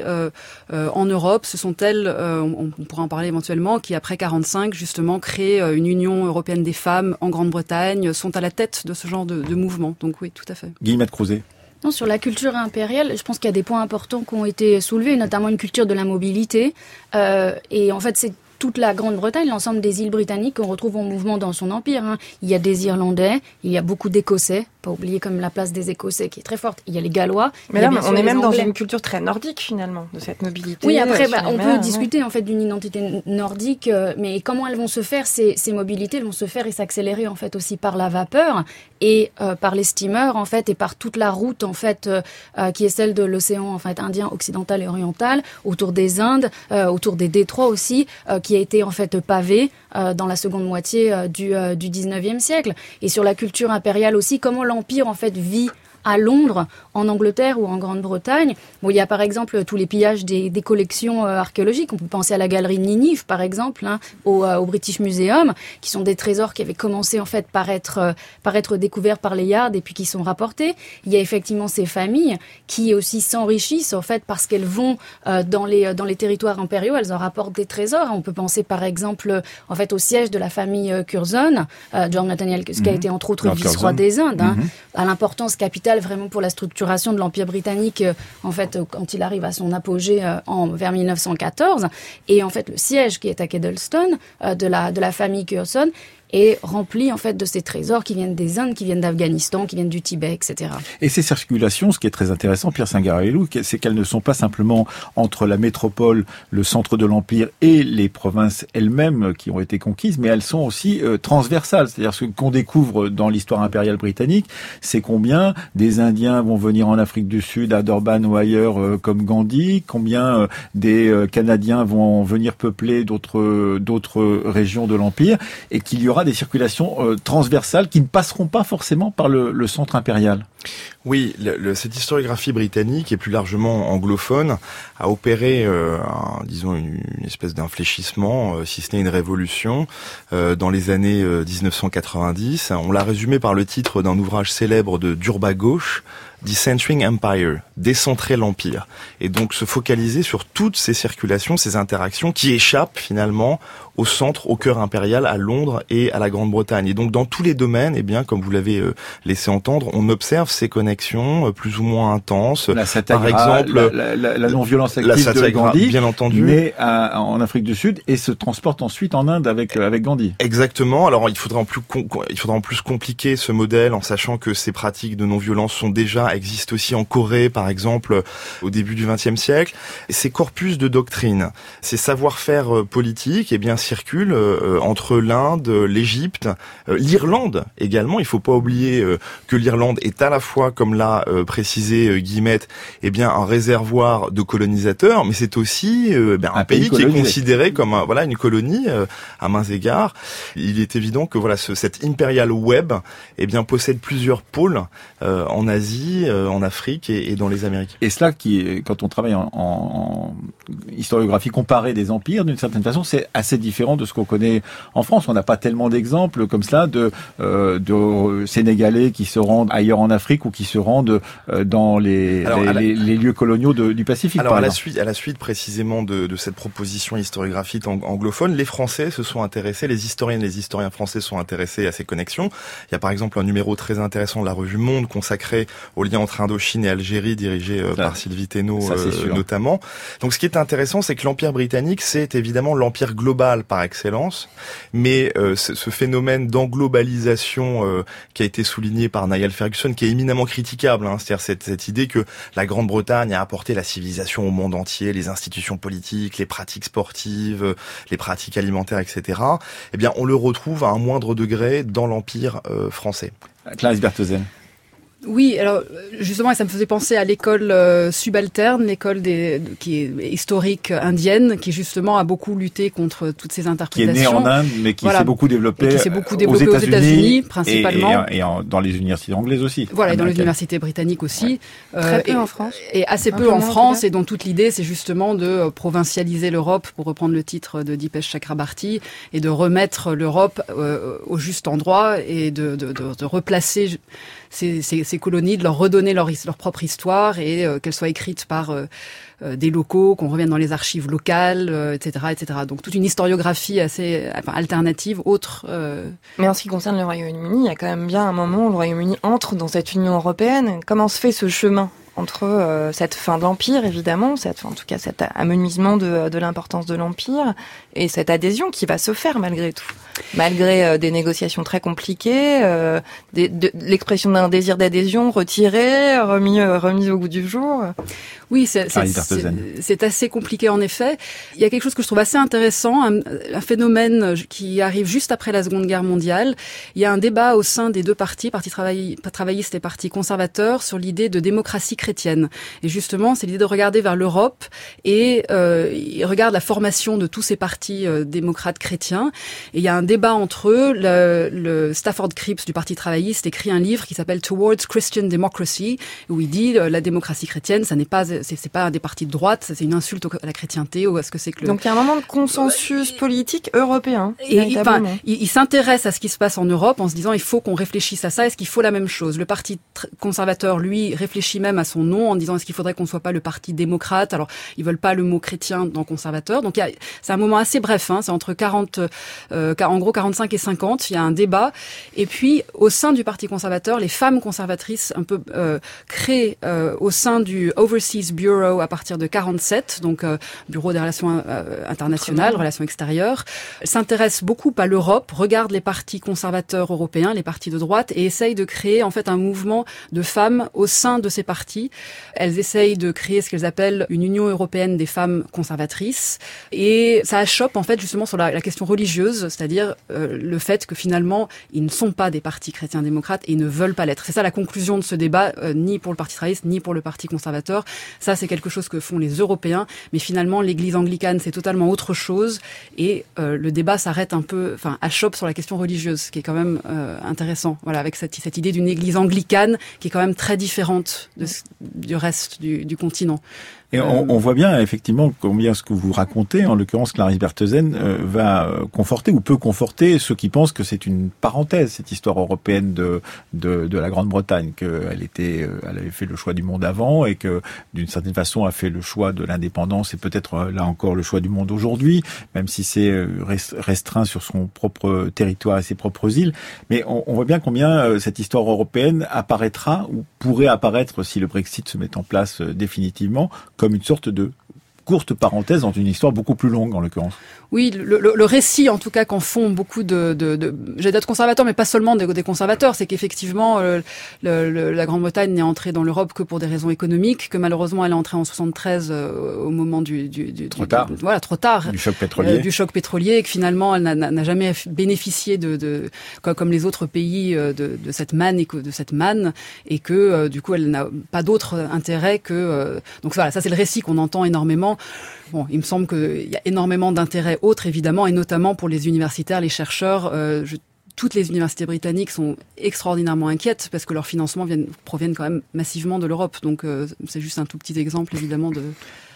Speaker 2: en Europe. Ce sont elles, on, on, pourra en parler éventuellement, qui après 45 justement créent une Union européenne des femmes en Grande-Bretagne sont à la tête de ce genre de, mouvement. Donc oui, tout à fait.
Speaker 1: Guillemette Crouzet.
Speaker 3: Non, sur la culture impériale, je pense qu'il y a des points importants qui ont été soulevés, notamment une culture de la mobilité. Euh, et en fait, c'est toute la Grande-Bretagne, l'ensemble des îles britanniques qu'on retrouve en mouvement dans son empire. Hein. Il y a des Irlandais, il y a beaucoup d'Écossais, pas oublier comme la place des Écossais qui est très forte. Il y a les Gallois.
Speaker 5: Mais là, on est même dans une culture très nordique finalement, de cette mobilité.
Speaker 3: Oui, après, bah, on peut discuter en fait d'une identité nordique, euh, mais comment elles vont se faire ces, ces mobilités Elles vont se faire et s'accélérer en fait aussi par la vapeur et euh, par les steamers en fait et par toute la route en fait euh, qui est celle de l'océan en fait Indien occidental et oriental autour des Indes, autour des détroits aussi, qui a été en fait pavé dans la seconde moitié du, du 19e siècle. Et sur la culture impériale aussi, comment l'empire en fait vit à Londres, en Angleterre ou en Grande-Bretagne. Bon, il y a par exemple tous les pillages des, collections euh, archéologiques. On peut penser à la galerie Ninive, par exemple, hein, euh, au, British Museum, qui sont des trésors qui avaient commencé en fait par être euh, par être découverts par les Yards et puis qui sont rapportés. Il y a effectivement ces familles qui aussi s'enrichissent en fait parce qu'elles vont dans les dans les territoires impériaux, elles en rapportent des trésors. On peut penser par exemple en fait au siège de la famille Curzon, John Nathaniel, qui a mhm. été entre autres vice-roi des Indes, hein, mhm. à l'importance capitale vraiment pour la structuration de l'Empire britannique, euh, en fait, euh, quand il arrive à son apogée euh, en, vers 1914. Et en fait, le siège qui est à Kedleston de, la, de la famille Curzon est remplie en fait de ces trésors qui viennent des Indes, qui viennent d'Afghanistan, qui viennent du Tibet, etc.
Speaker 1: Et ces circulations, ce qui est très intéressant, Pierre Singarelou, c'est qu'elles ne sont pas simplement entre la métropole, le centre de l'empire et les provinces elles-mêmes qui ont été conquises, mais elles sont aussi euh, transversales. C'est-à-dire ce qu'on découvre dans l'histoire impériale britannique, c'est combien des Indiens vont venir en Afrique du Sud, à Durban ou ailleurs, euh, comme Gandhi, combien euh, des Canadiens vont venir peupler d'autres d'autres régions de l'empire, et qu'il y aura des circulations transversales qui ne passeront pas forcément par le, le centre impérial.
Speaker 4: Oui, le, cette historiographie britannique et plus largement anglophone a opéré, euh, disons, une, espèce d'infléchissement, euh, si ce n'est une révolution, euh, dans les années 1990. On l'a résumé par le titre d'un ouvrage célèbre de Durba Gauche, Decentering Empire, décentrer l'empire, et donc se focaliser sur toutes ces circulations, ces interactions qui échappent finalement au centre, au cœur impérial, à Londres et à la Grande-Bretagne. Et donc dans tous les domaines, eh bien, comme vous l'avez laissé entendre, on observe ces connexions euh, plus ou moins intenses.
Speaker 1: La Par exemple, la, la, la non-violence active de Gandhi,
Speaker 4: bien entendu,
Speaker 1: mais en Afrique du Sud et se transporte ensuite en Inde avec euh, avec Gandhi.
Speaker 4: Exactement. Alors il faudrait en plus il faudrait en plus compliquer ce modèle en sachant que ces pratiques de non-violence sont déjà existent aussi en Corée, par exemple, au début du XXe siècle. ces corpus de doctrine, ces savoir-faire euh, politiques, eh bien circulent entre l'Inde, l'Égypte, l'Irlande également. Il faut pas oublier que l'Irlande est à la fois, comme l'a euh, précisé euh, Guillemette, eh bien un réservoir de colonisateurs, mais c'est aussi euh, ben, un, pays, qui est considéré comme un, voilà une colonie à mains égards. Il est évident que voilà ce, cet imperial web, eh bien possède plusieurs pôles en Asie, en Afrique et, et, dans les Amériques.
Speaker 1: Et cela qui, quand on travaille en, en historiographie comparée des empires, d'une certaine façon, c'est assez différent de ce qu'on connaît en France. On n'a pas tellement d'exemples comme cela de, de Sénégalais qui se rendent ailleurs en Afrique ou qui se rendent euh, dans les, les, lieux coloniaux du Pacifique.
Speaker 4: Alors à la suite, à la suite précisément de, de cette proposition historiographique anglophone, les Français se sont intéressés, les historiennes les historiens français sont intéressés à ces connexions. Il y a par exemple un numéro très intéressant de la revue Monde consacré au lien entre Indochine et Algérie, dirigé euh, par Sylvie Thénault euh, notamment. Donc ce qui est intéressant, c'est que l'empire britannique, c'est évidemment l'empire global par excellence, mais ce phénomène d'englobalisation qui a été souligné par Niall Ferguson, qui est éminemment critiquable. Hein. C'est-à-dire cette, idée que la Grande-Bretagne a apporté la civilisation au monde entier, les institutions politiques, les pratiques sportives, les pratiques alimentaires, etc. Eh bien, on le retrouve à un moindre degré dans l'Empire euh, français.
Speaker 2: Oui, alors justement, ça me faisait penser à l'école euh, subalterne, l'école des qui est historique indienne, qui justement a beaucoup lutté contre toutes ces interprétations.
Speaker 1: Qui est née en Inde, mais qui s'est beaucoup développée,
Speaker 2: qui beaucoup développée aux États-Unis, principalement,
Speaker 1: et, dans les universités anglaises aussi.
Speaker 2: Voilà, et dans les universités britanniques aussi.
Speaker 5: Euh, Très peu en France.
Speaker 2: Et assez peu, en France, et dont toute l'idée, c'est justement de euh, provincialiser l'Europe, pour reprendre le titre de Dipesh Chakrabarti, et de remettre l'Europe au juste endroit et de, de, de, de replacer ces, ces, ces, colonies, de leur redonner leur, leur propre histoire et euh, qu'elle soit écrite par euh, euh, des locaux, qu'on revienne dans les archives locales, etc., etc. Donc toute une historiographie assez enfin, alternative, autre.
Speaker 5: Mais en ce qui concerne le Royaume-Uni, il y a quand même bien un moment où le Royaume-Uni entre dans cette Union européenne. Comment se fait ce chemin entre cette fin de l'Empire, évidemment, cette, en tout cas cet amenuisement de l'importance de l'Empire, et cette adhésion qui va se faire malgré tout malgré euh, des négociations très compliquées, euh, l'expression d'un désir d'adhésion retiré, remis, euh, remis au goût du jour.
Speaker 2: Oui, c'est assez compliqué en effet. Il y a quelque chose que je trouve assez intéressant, un, phénomène qui arrive juste après la Seconde Guerre mondiale. Il y a un débat au sein des deux partis, Parti travailliste et Parti conservateur, sur l'idée de démocratie chrétienne. Et justement, c'est l'idée de regarder vers l'Europe et euh, il regarde la formation de tous ces partis démocrates chrétiens. Et il y a un débat entre eux. Le, le Stafford Cripps du Parti travailliste écrit un livre qui s'appelle Towards Christian Democracy, où il dit euh, la démocratie chrétienne, ça n'est pas, c'est pas des partis de droite, c'est une insulte à la chrétienté ou à ce que c'est que le.
Speaker 5: Donc il y a un moment de consensus politique européen.
Speaker 2: Et enfin, il, il s'intéresse à ce qui se passe en Europe en se disant il faut qu'on réfléchisse à ça. Est-ce qu'il faut la même chose? Le Parti conservateur, lui, réfléchit même à son son nom en disant est-ce qu'il faudrait qu'on soit pas le parti démocrate? Alors ils veulent pas le mot chrétien dans conservateur. Donc c'est un moment assez bref, hein, c'est entre 40, euh, en gros 45 et 50. Il y a un débat et puis au sein du parti conservateur, les femmes conservatrices un peu euh, créées euh, au sein du Overseas Bureau à partir de 47, donc euh, bureau des relations euh, internationales, relations extérieures, s'intéressent beaucoup à l'Europe, regardent les partis conservateurs européens, les partis de droite et essayent de créer en fait un mouvement de femmes au sein de ces partis. Elles essayent de créer ce qu'elles appellent une Union européenne des femmes conservatrices et ça achoppe en fait justement sur la, question religieuse, c'est-à-dire euh, le fait que finalement ils ne sont pas des partis chrétiens démocrates et ne veulent pas l'être. C'est ça la conclusion de ce débat, euh, ni pour le Parti travailliste ni pour le Parti conservateur. Ça c'est quelque chose que font les Européens, mais finalement l'Église anglicane c'est totalement autre chose et euh, le débat s'arrête un peu, enfin achoppe sur la question religieuse, ce qui est quand même intéressant. Voilà, avec cette, cette idée d'une Église anglicane qui est quand même très différente de, du reste du, du continent.
Speaker 1: Et on, on, voit bien effectivement combien ce que vous racontez, en l'occurrence Clarisse Berthesen, euh, va euh, conforter ou peut conforter ceux qui pensent que c'est une parenthèse cette histoire européenne de de, de la Grande-Bretagne, qu'elle était, euh, elle avait fait le choix du monde avant et que d'une certaine façon a fait le choix de l'indépendance et peut-être là encore le choix du monde aujourd'hui, même si c'est restreint sur son propre territoire et ses propres îles. Mais on, on voit bien combien cette histoire européenne apparaîtra ou pourrait apparaître si le Brexit se met en place définitivement comme une sorte de courte parenthèse dans une histoire beaucoup plus longue en l'occurrence.
Speaker 2: Oui, le, le, le, récit en tout cas qu'en font beaucoup de, de, de j'ai d'être conservateurs, mais pas seulement des, des conservateurs, c'est qu'effectivement euh, la Grande-Bretagne n'est entrée dans l'Europe que pour des raisons économiques, que malheureusement elle est entrée en 73 euh, au moment du, du, du
Speaker 1: trop tard,
Speaker 2: voilà trop tard,
Speaker 1: du choc pétrolier, euh,
Speaker 2: du choc pétrolier, et que finalement elle n'a jamais bénéficié de, de comme les autres pays de, de cette manne et que de cette manne, et que du coup elle n'a pas d'autre intérêt que donc voilà ça c'est le récit qu'on entend énormément. Bon, il me semble qu'il y a énormément d'intérêts autres, évidemment, et notamment pour les universitaires, les chercheurs. Euh, je, toutes les universités britanniques sont extraordinairement inquiètes parce que leurs financements viennent, proviennent quand même massivement de l'Europe. Donc euh, c'est juste un tout petit exemple, évidemment, de...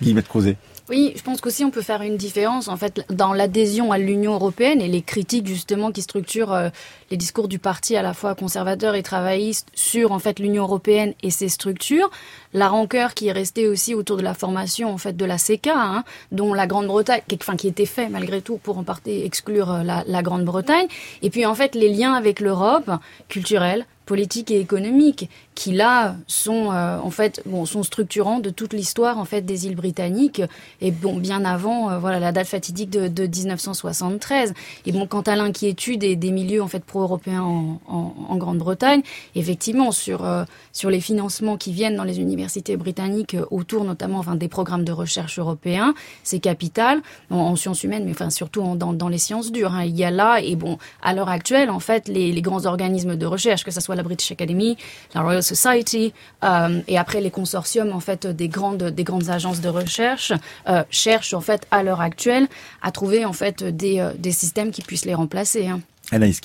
Speaker 1: Guillemette Crozet.
Speaker 3: Oui, je pense qu'aussi on peut faire une différence en fait dans l'adhésion à l'Union européenne et les critiques justement qui structurent euh, les discours du parti à la fois conservateur et travailliste sur en fait l'Union européenne et ses structures. La rancœur qui est restée aussi autour de la formation en fait de la CECA, hein, dont la Grande-Bretagne, qui, enfin qui était fait malgré tout pour en partie exclure euh, la, Grande-Bretagne, et puis en fait les liens avec l'Europe culturelle, politique et économique qui là sont euh, en fait sont structurants de toute l'histoire en fait des îles britanniques. Et bon bien avant euh, voilà la date fatidique de, de, 1973 et bon quant à l'inquiétude des, des milieux en fait pro-européens en, Grande-Bretagne effectivement sur euh, sur les financements qui viennent dans les universités britanniques autour notamment enfin des programmes de recherche européens c'est capital en, en, sciences humaines mais enfin surtout dans, dans les sciences dures hein. il y a là et bon à l'heure actuelle en fait les, les grands organismes de recherche que ce soit la British Academy la Royal Society euh, et après les consortiums en fait des grandes des grandes agences de recherche euh, cherchent en fait à l'heure actuelle à trouver en fait des, euh, des systèmes qui puissent les remplacer. Hein.
Speaker 1: Anaïs.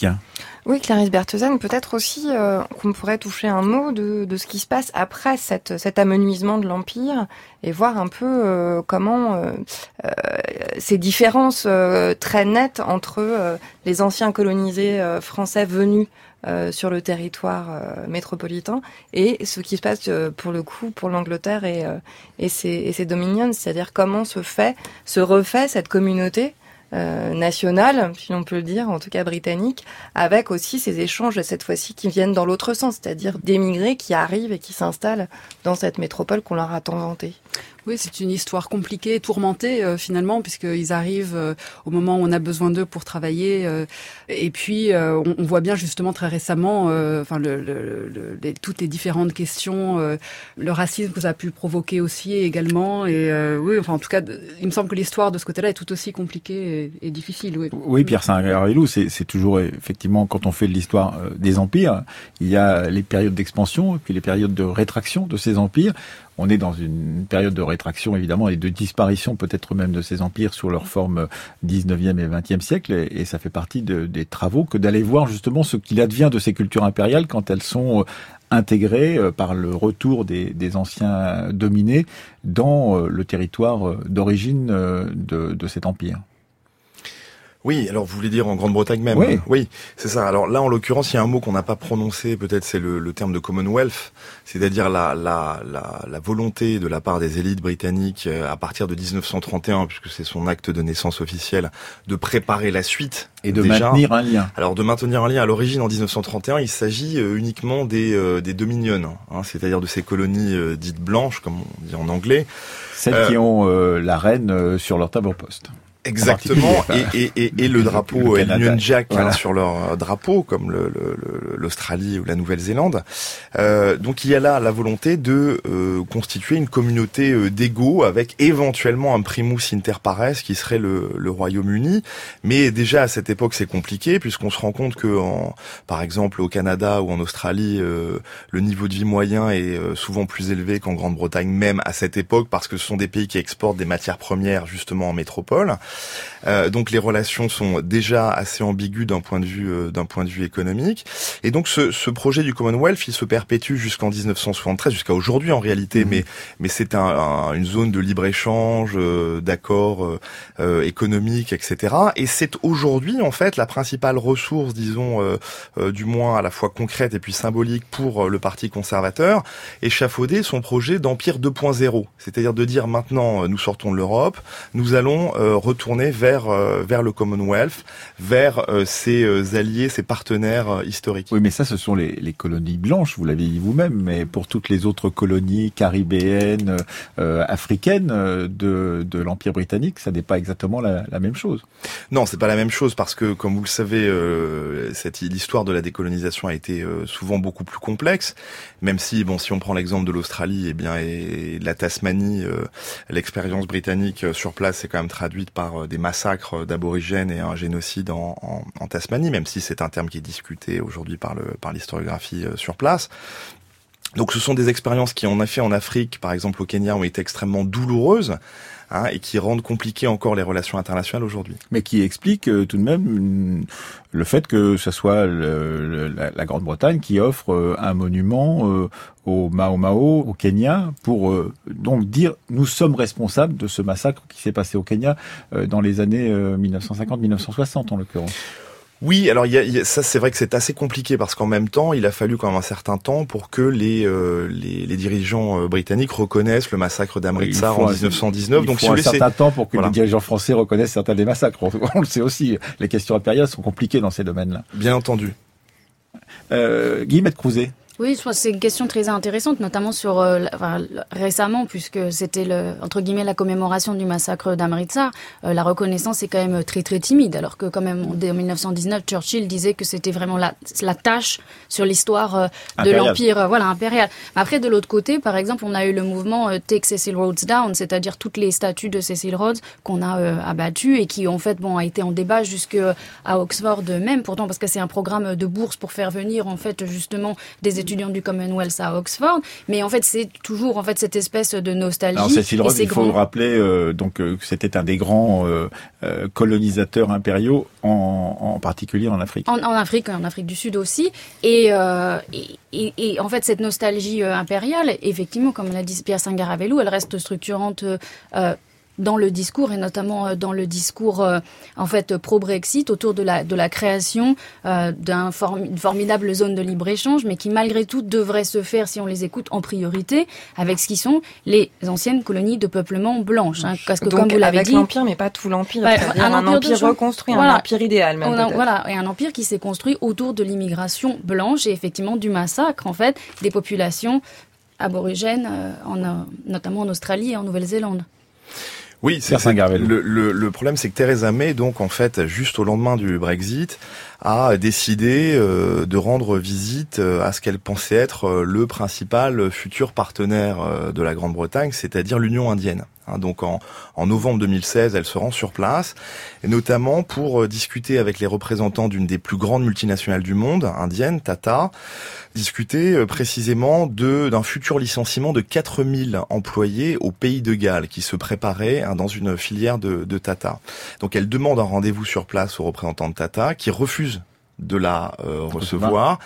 Speaker 5: Oui, Clarisse Berthezan, peut-être aussi euh, qu'on pourrait toucher un mot de, de, ce qui se passe après cette, cet amenuisement de l'Empire et voir un peu euh, comment euh, ces différences très nettes entre les anciens colonisés français venus euh, sur le territoire euh, métropolitain et ce qui se passe euh, pour le coup pour l'Angleterre et, et, ses, et ses dominions, c'est-à-dire comment se fait, se refait cette communauté euh, nationale, si l'on peut le dire, en tout cas britannique, avec aussi ces échanges cette fois-ci qui viennent dans l'autre sens, c'est-à-dire d'émigrés qui arrivent et qui s'installent dans cette métropole qu'on leur a tant vantée.
Speaker 2: Oui, c'est une histoire compliquée, tourmentée euh, finalement, puisqu'ils arrivent euh, au moment où on a besoin d'eux pour travailler. Euh, et puis, on, on, voit bien justement très récemment, enfin, le, le, le, les, toutes les différentes questions, le racisme que ça a pu provoquer aussi également. Et oui, enfin, en tout cas, il me semble que l'histoire de ce côté-là est tout aussi compliquée et, et difficile. Oui,
Speaker 1: oui Pierre Saint-Grégoire c'est toujours effectivement quand on fait de l'histoire des empires, il y a les périodes d'expansion et puis les périodes de rétraction de ces empires on est dans une période de rétraction évidemment et de disparition peut-être même de ces empires sur leur forme 19e et 20e siècle et, ça fait partie de, des travaux que d'aller voir justement ce qu'il advient de ces cultures impériales quand elles sont euh, intégrées euh, par le retour des, anciens dominés dans euh, le territoire d'origine de cet empire.
Speaker 4: Oui, alors vous voulez dire en Grande-Bretagne même
Speaker 1: Oui,
Speaker 4: oui c'est ça. Alors là, en l'occurrence, il y a un mot qu'on n'a pas prononcé, peut-être c'est le, le, terme de Commonwealth, c'est-à-dire la, la, la, la, volonté de la part des élites britanniques euh, à partir de 1931, puisque c'est son acte de naissance officielle, de préparer la suite.
Speaker 1: Et de maintenir un lien.
Speaker 4: Alors de maintenir un lien. À l'origine, en 1931, il s'agit euh, uniquement des, euh, des dominions, hein, c'est-à-dire de ces colonies dites blanches, comme on dit en anglais.
Speaker 1: Celles qui ont la reine sur leur tableau poste.
Speaker 4: Exactement, et, et, et, le drapeau le Union Jack hein, sur leur drapeau, comme l'Australie le, ou la Nouvelle-Zélande. Euh, donc il y a là la volonté de euh, constituer une communauté euh, d'égaux avec éventuellement un primus inter pares qui serait le, le Royaume-Uni. Mais déjà à cette époque c'est compliqué puisqu'on se rend compte que, en, par exemple au Canada ou en Australie, euh, le niveau de vie moyen est euh, souvent plus élevé qu'en Grande-Bretagne même à cette époque parce que ce sont des pays qui exportent des matières premières justement en métropole. Euh, donc les relations sont déjà assez ambiguës d'un point de vue euh, d'un point de vue économique. Et donc ce, ce, projet du Commonwealth, il se perpétue jusqu'en 1973, jusqu'à aujourd'hui en réalité, mmh. mais mais c'est un, une zone de libre échange, euh, d'accords euh, économiques, etc. Et c'est aujourd'hui en fait la principale ressource, disons, du moins à la fois concrète et puis symbolique pour le Parti conservateur, échafauder son projet d'empire 2.0, c'est-à-dire de dire maintenant nous sortons de l'Europe, nous allons retourner vers euh, vers le Commonwealth, vers euh, ses euh, alliés, ses partenaires historiques.
Speaker 1: Oui, mais ça, ce sont les, les colonies blanches, vous l'avez dit vous-même, mais pour toutes les autres colonies caribéennes, africaines de, de l'Empire britannique, ça n'est pas exactement la, la, même chose.
Speaker 4: Non, c'est pas la même chose parce que, comme vous le savez, cette l'histoire de la décolonisation a été souvent beaucoup plus complexe. Même si, bon, si on prend l'exemple de l'Australie, et eh bien, et de la Tasmanie, l'expérience britannique sur place est quand même traduite par des massacres d'aborigènes et un génocide en, Tasmanie, même si c'est un terme qui est discuté aujourd'hui par par l'historiographie euh, sur place. Donc ce sont des expériences qui en effet en Afrique, par exemple au Kenya, ont été extrêmement douloureuses. Hein, et qui rendent compliquées encore les relations internationales aujourd'hui.
Speaker 1: Mais qui explique euh, tout de même le fait que ce soit la, Grande-Bretagne qui offre euh, un monument euh, au Mao Mao au Kenya pour donc dire nous sommes responsables de ce massacre qui s'est passé au Kenya dans les années 1950-1960 en l'occurrence.
Speaker 4: Oui, alors y a, ça c'est vrai que c'est assez compliqué parce qu'en même temps, il a fallu quand même un certain temps pour que les euh, les, dirigeants euh, britanniques reconnaissent le massacre d'Amritsar en 1919.
Speaker 1: Il Donc faut un certain temps pour que les dirigeants français reconnaissent certains des massacres. On, le sait aussi, les questions impériales sont compliquées dans ces domaines-là.
Speaker 4: Bien entendu.
Speaker 1: Euh, Guillemette Crouzet.
Speaker 3: Oui, je pense que c'est une question très intéressante, notamment sur euh, enfin, récemment, puisque c'était le entre guillemets la commémoration du massacre d'Amritsar. Euh, la reconnaissance est quand même très très timide, alors que quand même en 1919, Churchill disait que c'était vraiment la, la tâche sur l'histoire euh, de l'empire, voilà impérial. Après, de l'autre côté, par exemple, on a eu le mouvement Take Cecil Rhodes Down, c'est-à-dire toutes les statues de Cecil Rhodes qu'on a abattues et qui en fait bon a été en débat jusque à Oxford même, pourtant parce que c'est un programme de bourse pour faire venir en fait justement des étudiants du Commonwealth à Oxford, mais en fait c'est toujours en fait cette espèce de nostalgie.
Speaker 1: Alors Cecil Rhodes, il faut rappeler euh, donc euh, que c'était un des grands euh, colonisateurs impériaux, en, en, particulier en Afrique.
Speaker 3: En, en, Afrique, en Afrique du Sud aussi, et, et, et, en fait cette nostalgie impériale, effectivement, comme l'a dit Pierre Sangaravelou, elle reste structurante dans le discours et notamment euh, dans le discours euh, en fait pro-Brexit autour de la de la création euh, d'une formidable zone de libre échange, mais qui malgré tout devrait se faire si on les écoute en priorité avec ce qui sont les anciennes colonies de peuplement blanches. Hein,
Speaker 5: parce que comme vous l'avez dit, l'empire, mais pas tout l'empire, un, un, empire, reconstruit, un empire idéal même.
Speaker 3: voilà, et un empire qui s'est construit autour de l'immigration blanche et effectivement du massacre en fait des populations aborigènes, en, notamment en Australie et en Nouvelle-Zélande.
Speaker 4: Oui, c'est le, le, le, problème, c'est que Theresa May, donc en fait, juste au lendemain du Brexit, a décidé euh, de rendre visite euh, à ce qu'elle pensait être euh, le principal futur partenaire de la Grande-Bretagne, c'est-à-dire l'Union indienne. Hein, donc en, en, novembre 2016, elle se rend sur place, notamment pour discuter avec les représentants d'une des plus grandes multinationales du monde, indienne, Tata, discuter précisément de d'un futur licenciement de 4000 employés au pays de Galles qui se préparait hein, dans une filière de, de Tata. Donc elle demande un rendez-vous sur place aux représentants de Tata qui refusent de la euh, recevoir.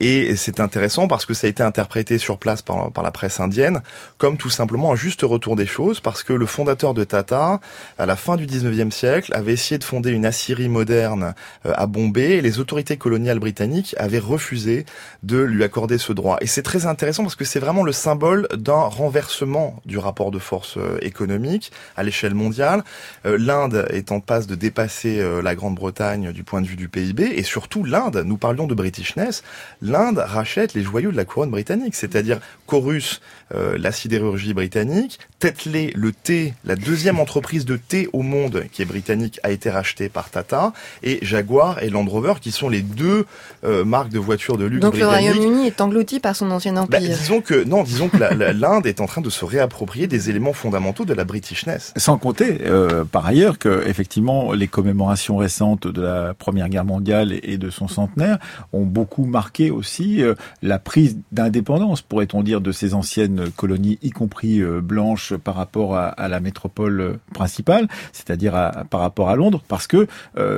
Speaker 4: Et c'est intéressant parce que ça a été interprété sur place par, par, la presse indienne comme tout simplement un juste retour des choses parce que le fondateur de Tata, à la fin du 19e siècle, avait essayé de fonder une Assyrie moderne euh, à Bombay et les autorités coloniales britanniques avaient refusé de lui accorder ce droit. Et c'est très intéressant parce que c'est vraiment le symbole d'un renversement du rapport de force euh, économique à l'échelle mondiale. L'Inde est en passe de dépasser la Grande-Bretagne du point de vue du PIB et surtout tout l'Inde, nous parlions de Britishness, l'Inde rachète les joyaux de la couronne britannique, c'est-à-dire Corus, euh, la sidérurgie britannique, Tetley, le thé, la deuxième (laughs) entreprise de thé au monde qui est britannique, a été rachetée par Tata, et Jaguar et Land Rover qui sont les deux euh, marques de voitures de luxe
Speaker 5: Donc le Royaume-Uni est englouti par son ancien bah, empire.
Speaker 4: disons que non, disons que l'Inde est en train de se réapproprier des éléments fondamentaux de la Britishness.
Speaker 1: Sans compter, euh, par ailleurs, que effectivement les commémorations récentes de la Première Guerre mondiale et de son centenaire ont beaucoup marqué aussi euh, la prise d'indépendance, pourrait-on dire, de ces anciennes colonies, y compris euh, blanches, par rapport à, la métropole euh, principale, c'est-à-dire par rapport à Londres, parce que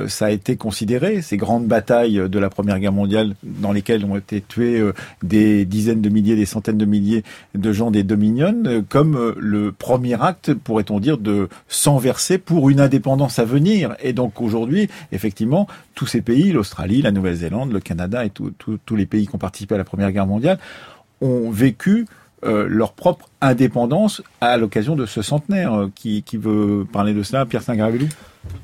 Speaker 1: ça a été considéré, ces grandes batailles de la Première Guerre mondiale, dans lesquelles ont été tués des dizaines de milliers, des centaines de milliers de gens des Dominions, comme le premier acte, pourrait-on dire, de s'enverser pour une indépendance à venir. Et donc aujourd'hui, effectivement, tous ces pays, l'Australie, la Nouvelle-Zélande, le Canada et tous les pays qui ont participé à la Première Guerre mondiale ont vécu euh, leur propre indépendance à l'occasion de ce centenaire. Euh, qui, veut parler de cela Pierre saint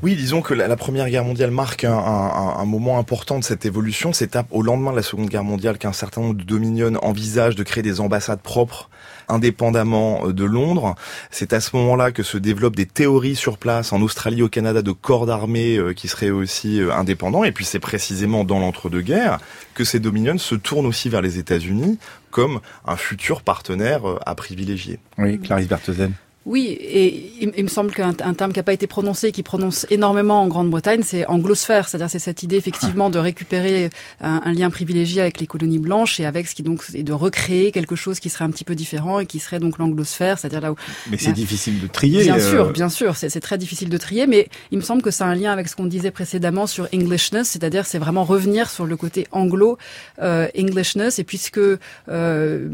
Speaker 4: oui, disons que la, Première Guerre mondiale marque un, moment important de cette évolution. C'est au lendemain de la Seconde Guerre mondiale qu'un certain nombre de dominions envisagent de créer des ambassades propres indépendamment euh, de Londres. C'est à ce moment-là que se développent des théories sur place en Australie, au Canada, de corps d'armée euh, qui seraient aussi euh, indépendants. Et puis c'est précisément dans l'entre-deux-guerres que ces dominions se tournent aussi vers les États-Unis comme un futur partenaire à privilégier.
Speaker 1: Oui, Clarisse Berthozen.
Speaker 2: Oui, et il, me semble qu'un terme qui n'a pas été prononcé, qui prononce énormément en Grande-Bretagne, c'est anglosphère, c'est-à-dire c'est cette idée effectivement de récupérer un, lien privilégié avec les colonies blanches et avec ce qui donc et de recréer quelque chose qui serait un petit peu différent et qui serait donc l'anglosphère, c'est-à-dire là où.
Speaker 1: Mais c'est difficile de trier.
Speaker 2: Bien sûr, euh, bien sûr, c'est très difficile de trier, mais il me semble que c'est un lien avec ce qu'on disait précédemment sur Englishness, c'est-à-dire c'est vraiment revenir sur le côté anglo euh, Englishness et puisque euh,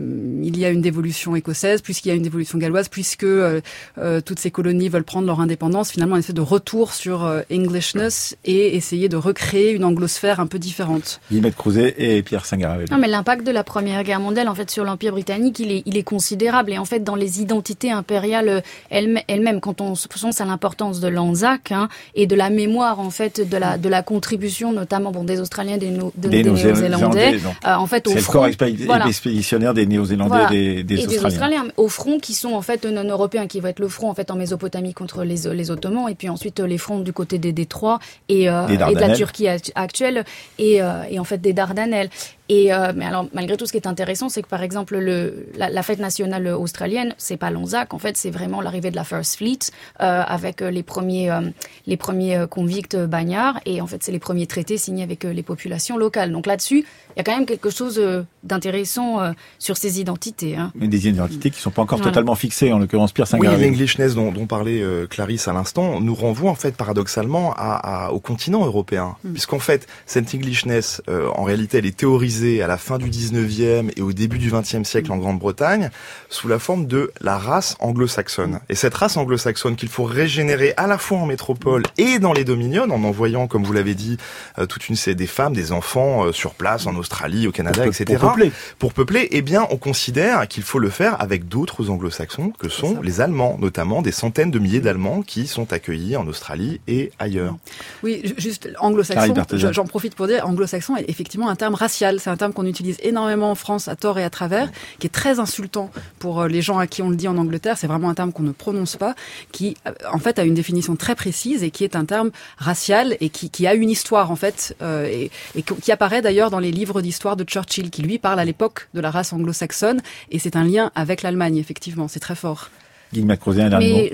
Speaker 2: il y a une dévolution écossaise, puisqu'il y a une dévolution galloise, puisque euh, euh, toutes ces colonies veulent prendre leur indépendance, finalement, on essaie de retour sur euh, Englishness et essayer de recréer une anglosphère un peu différente.
Speaker 1: Guillemette Crouzet et Pierre Singaravel.
Speaker 3: Non, mais l'impact de la Première Guerre mondiale, en fait, sur l'Empire britannique, il est, il est considérable. Et en fait, dans les identités impériales elles-mêmes, quand on pense à l'importance de l'Anzac hein, et de la mémoire, en fait, de la, de la contribution, notamment bon, des Australiens, des, des, Néo-Zélandais,
Speaker 1: en fait, C'est le corps expéditionnaire des Néo-Zélandais et des, et Australiens. des Australiens.
Speaker 3: Au front, qui sont en fait non-européens, qui va être le front en fait en Mésopotamie contre les, les Ottomans, et puis ensuite les fronts du côté des Détroits et, euh, et de la Turquie actuelle, et, euh, et en fait des Dardanelles. Et euh, mais alors malgré tout, ce qui est intéressant, c'est que par exemple le, la, fête nationale australienne, c'est pas l'Anzac, en fait, c'est vraiment l'arrivée de la First Fleet euh, avec les premiers euh, les premiers convicts bagnards et en fait c'est les premiers traités signés avec les populations locales. Donc là-dessus, il y a quand même quelque chose d'intéressant sur ces identités. Hein.
Speaker 1: Mais des identités qui sont pas encore totalement fixées, en l'occurrence Pierre saint
Speaker 4: Oui, l'Englishness dont, dont parlait Clarisse à l'instant nous renvoie en fait paradoxalement à, au continent européen, mm. puisqu'en fait cette Englishness en réalité elle est théorisée à la fin du 19e et au début du 20e siècle en Grande-Bretagne sous la forme de la race anglo-saxonne. Et cette race anglo-saxonne qu'il faut régénérer à la fois en métropole et dans les dominions en envoyant, comme vous l'avez dit, euh, toute une série des femmes, des enfants euh, sur place en Australie, au Canada, etc.
Speaker 1: Pour peupler.
Speaker 4: Pour peupler, eh bien, on considère qu'il faut le faire avec d'autres anglo-saxons que sont les Allemands, notamment des centaines de milliers d'Allemands qui sont accueillis en Australie et ailleurs.
Speaker 2: Oui, juste anglo-saxon, j'en profite pour dire, anglo-saxon est effectivement un terme racial c'est un terme qu'on utilise énormément en France à tort et à travers, qui est très insultant pour euh, les gens à qui on le dit en Angleterre. C'est vraiment un terme qu'on ne prononce pas, qui euh, en fait a une définition très précise et qui est un terme racial et qui, a une histoire en fait euh, et, qui apparaît d'ailleurs dans les livres d'histoire de Churchill, qui lui parle à l'époque de la race anglo-saxonne et c'est un lien avec l'Allemagne effectivement. C'est très fort.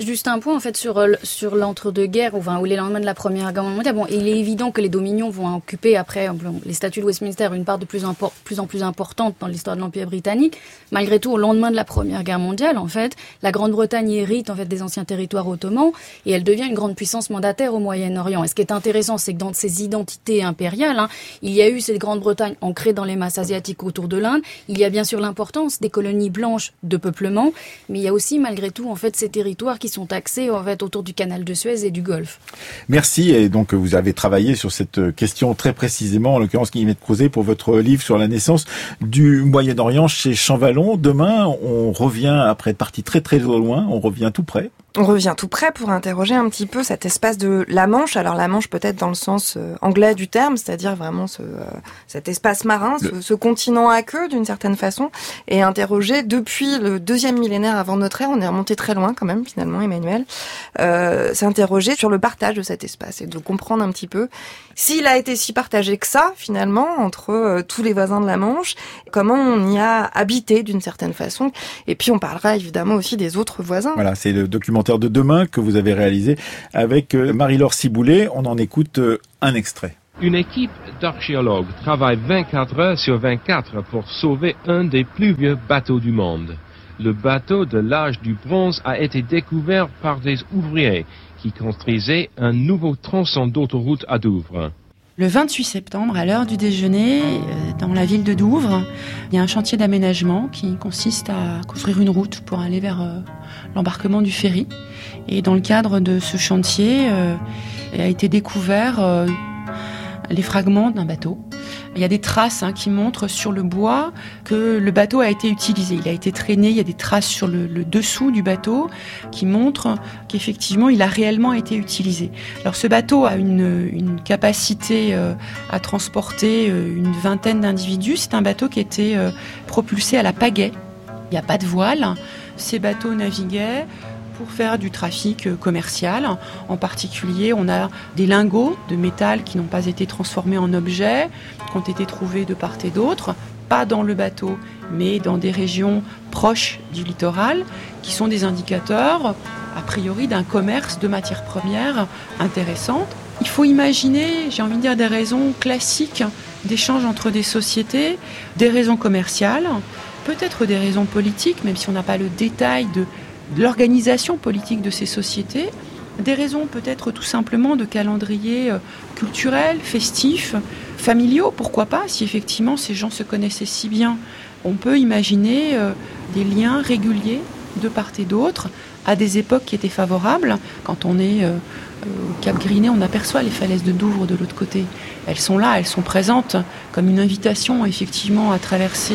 Speaker 3: Juste un point en fait sur euh, sur l'entre-deux-guerres, enfin, ou les lendemains de la Première Guerre mondiale. Bon, il est évident que les dominions vont occuper après les statuts de Westminster une part de plus, en plus en plus importante dans l'histoire de l'Empire britannique. Malgré tout, au lendemain de la Première Guerre mondiale, en fait, la Grande-Bretagne hérite en fait des anciens territoires ottomans et elle devient une grande puissance mandataire au Moyen-Orient. Et ce qui est intéressant, c'est que dans ces identités impériales, hein, il y a eu cette Grande-Bretagne ancrée dans les masses asiatiques autour de l'Inde. Il y a bien sûr l'importance des colonies blanches de peuplement, mais il y a aussi malgré tout en fait ces territoires qui sont axés en fait autour du canal de Suez et du Golfe.
Speaker 1: Merci et donc vous avez travaillé sur cette question très précisément, en l'occurrence Guillemette Crozet pour votre livre sur la naissance du Moyen-Orient chez Champvallon. Demain, on revient après être parti très très loin, on revient tout près
Speaker 5: on revient tout près pour interroger un petit peu cet espace de la Manche. Alors la Manche peut-être dans le sens euh, anglais du terme, c'est-à-dire vraiment ce, euh, cet espace marin, ce, continent à queue d'une certaine façon, et interroger depuis le deuxième millénaire avant notre ère, on est remonté très loin quand même finalement, Emmanuel, euh, s'interroger sur le partage de cet espace et de comprendre un petit peu s'il a été si partagé que ça finalement entre euh, tous les voisins de la Manche, comment on y a habité d'une certaine façon. Et puis on parlera évidemment aussi des autres voisins.
Speaker 1: Voilà, c'est le document de demain que vous avez réalisé avec euh, Marie-Laure Ciboulet. On en écoute euh, un extrait.
Speaker 6: Une équipe d'archéologues travaille 24 heures sur 24 pour sauver un des plus vieux bateaux du monde. Le bateau de l'âge du bronze a été découvert par des ouvriers qui construisaient un nouveau tronçon d'autoroute à Douvres.
Speaker 7: Le 28 septembre, à l'heure du déjeuner, euh, dans la ville de Douvres, il y a un chantier d'aménagement qui consiste à construire une route pour aller vers euh, l'embarquement du ferry. Et dans le cadre de ce chantier, euh, a été découvert les fragments d'un bateau il y a des traces hein, qui montrent sur le bois que le bateau a été utilisé. Il a été traîné, il y a des traces sur le, dessous du bateau qui montrent qu'effectivement il a réellement été utilisé. Alors ce bateau a une, capacité euh, à transporter euh, une vingtaine d'individus. C'est un bateau qui était euh, propulsé à la pagaie. Il n'y a pas de voile. Ces bateaux naviguaient pour faire du trafic euh, commercial. En particulier, on a des lingots de métal qui n'ont pas été transformés en objets, qui ont été trouvés de part et d'autre, pas dans le bateau, mais dans des régions proches du littoral, qui sont des indicateurs, a priori, d'un commerce de matières premières intéressantes. Il faut imaginer, j'ai envie de dire, des raisons classiques d'échange entre des sociétés, des raisons commerciales, peut-être des raisons politiques, même si on n'a pas le détail de l'organisation politique de ces sociétés, des raisons peut-être tout simplement de calendrier euh, culturel, festif, familiaux, pourquoi pas, si effectivement ces gens se connaissaient si bien. On peut imaginer euh, des liens réguliers de part et d'autre à des époques qui étaient favorables. Quand on est euh, au Cap Griné, on aperçoit les falaises de Douvres de l'autre côté. Elles sont là, elles sont présentes comme une invitation effectivement à traverser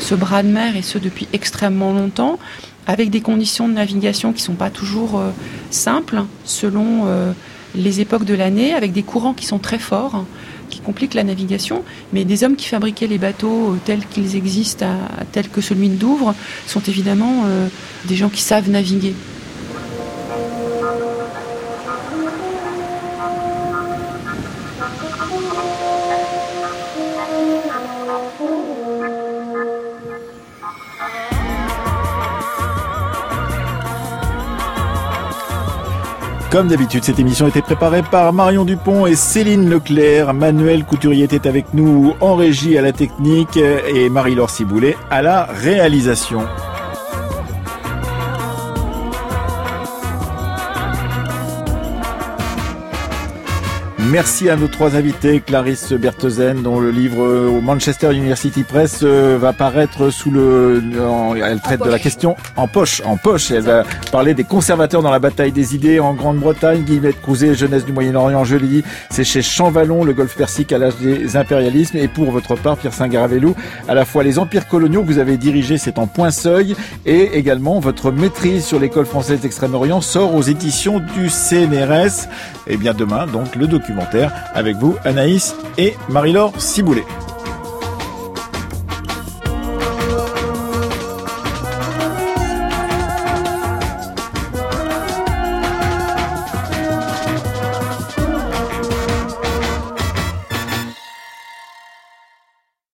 Speaker 7: ce bras de mer et ce depuis extrêmement longtemps avec des conditions de navigation qui ne sont pas toujours euh, simples selon euh, les époques de l'année, avec des courants qui sont très forts, qui compliquent la navigation. Mais des hommes qui fabriquaient les bateaux euh, tels qu'ils existent, tels que celui de Douvres, sont évidemment des gens qui savent naviguer.
Speaker 1: Comme d'habitude, cette émission était préparée par Marion Dupont et Céline Leclerc. Manuel Couturier était avec nous en régie à la technique et Marie-Laure Ciboulet à la réalisation. Merci à nos trois invités, Clarisse Berthozen, dont le livre euh, au Manchester University Press euh, va paraître sous le... elle traite de la question en poche, en poche. Elle va parler des conservateurs dans la bataille des idées en Grande-Bretagne. Guillemette Crouzet, Jeunesse du Moyen-Orient, je l'ai dit, c'est chez Champvallon, le golfe Persique à l'âge des impérialismes. Et pour votre part, Pierre Saint-Garavelou, à la fois les empires coloniaux que vous avez dirigés, c'est en point seuil, et également votre maîtrise sur l'école française d'Extrême-Orient sort aux éditions du CNRS. Et bien demain, donc, le document avec vous, Anaïs et Marie-Laure Ciboulet.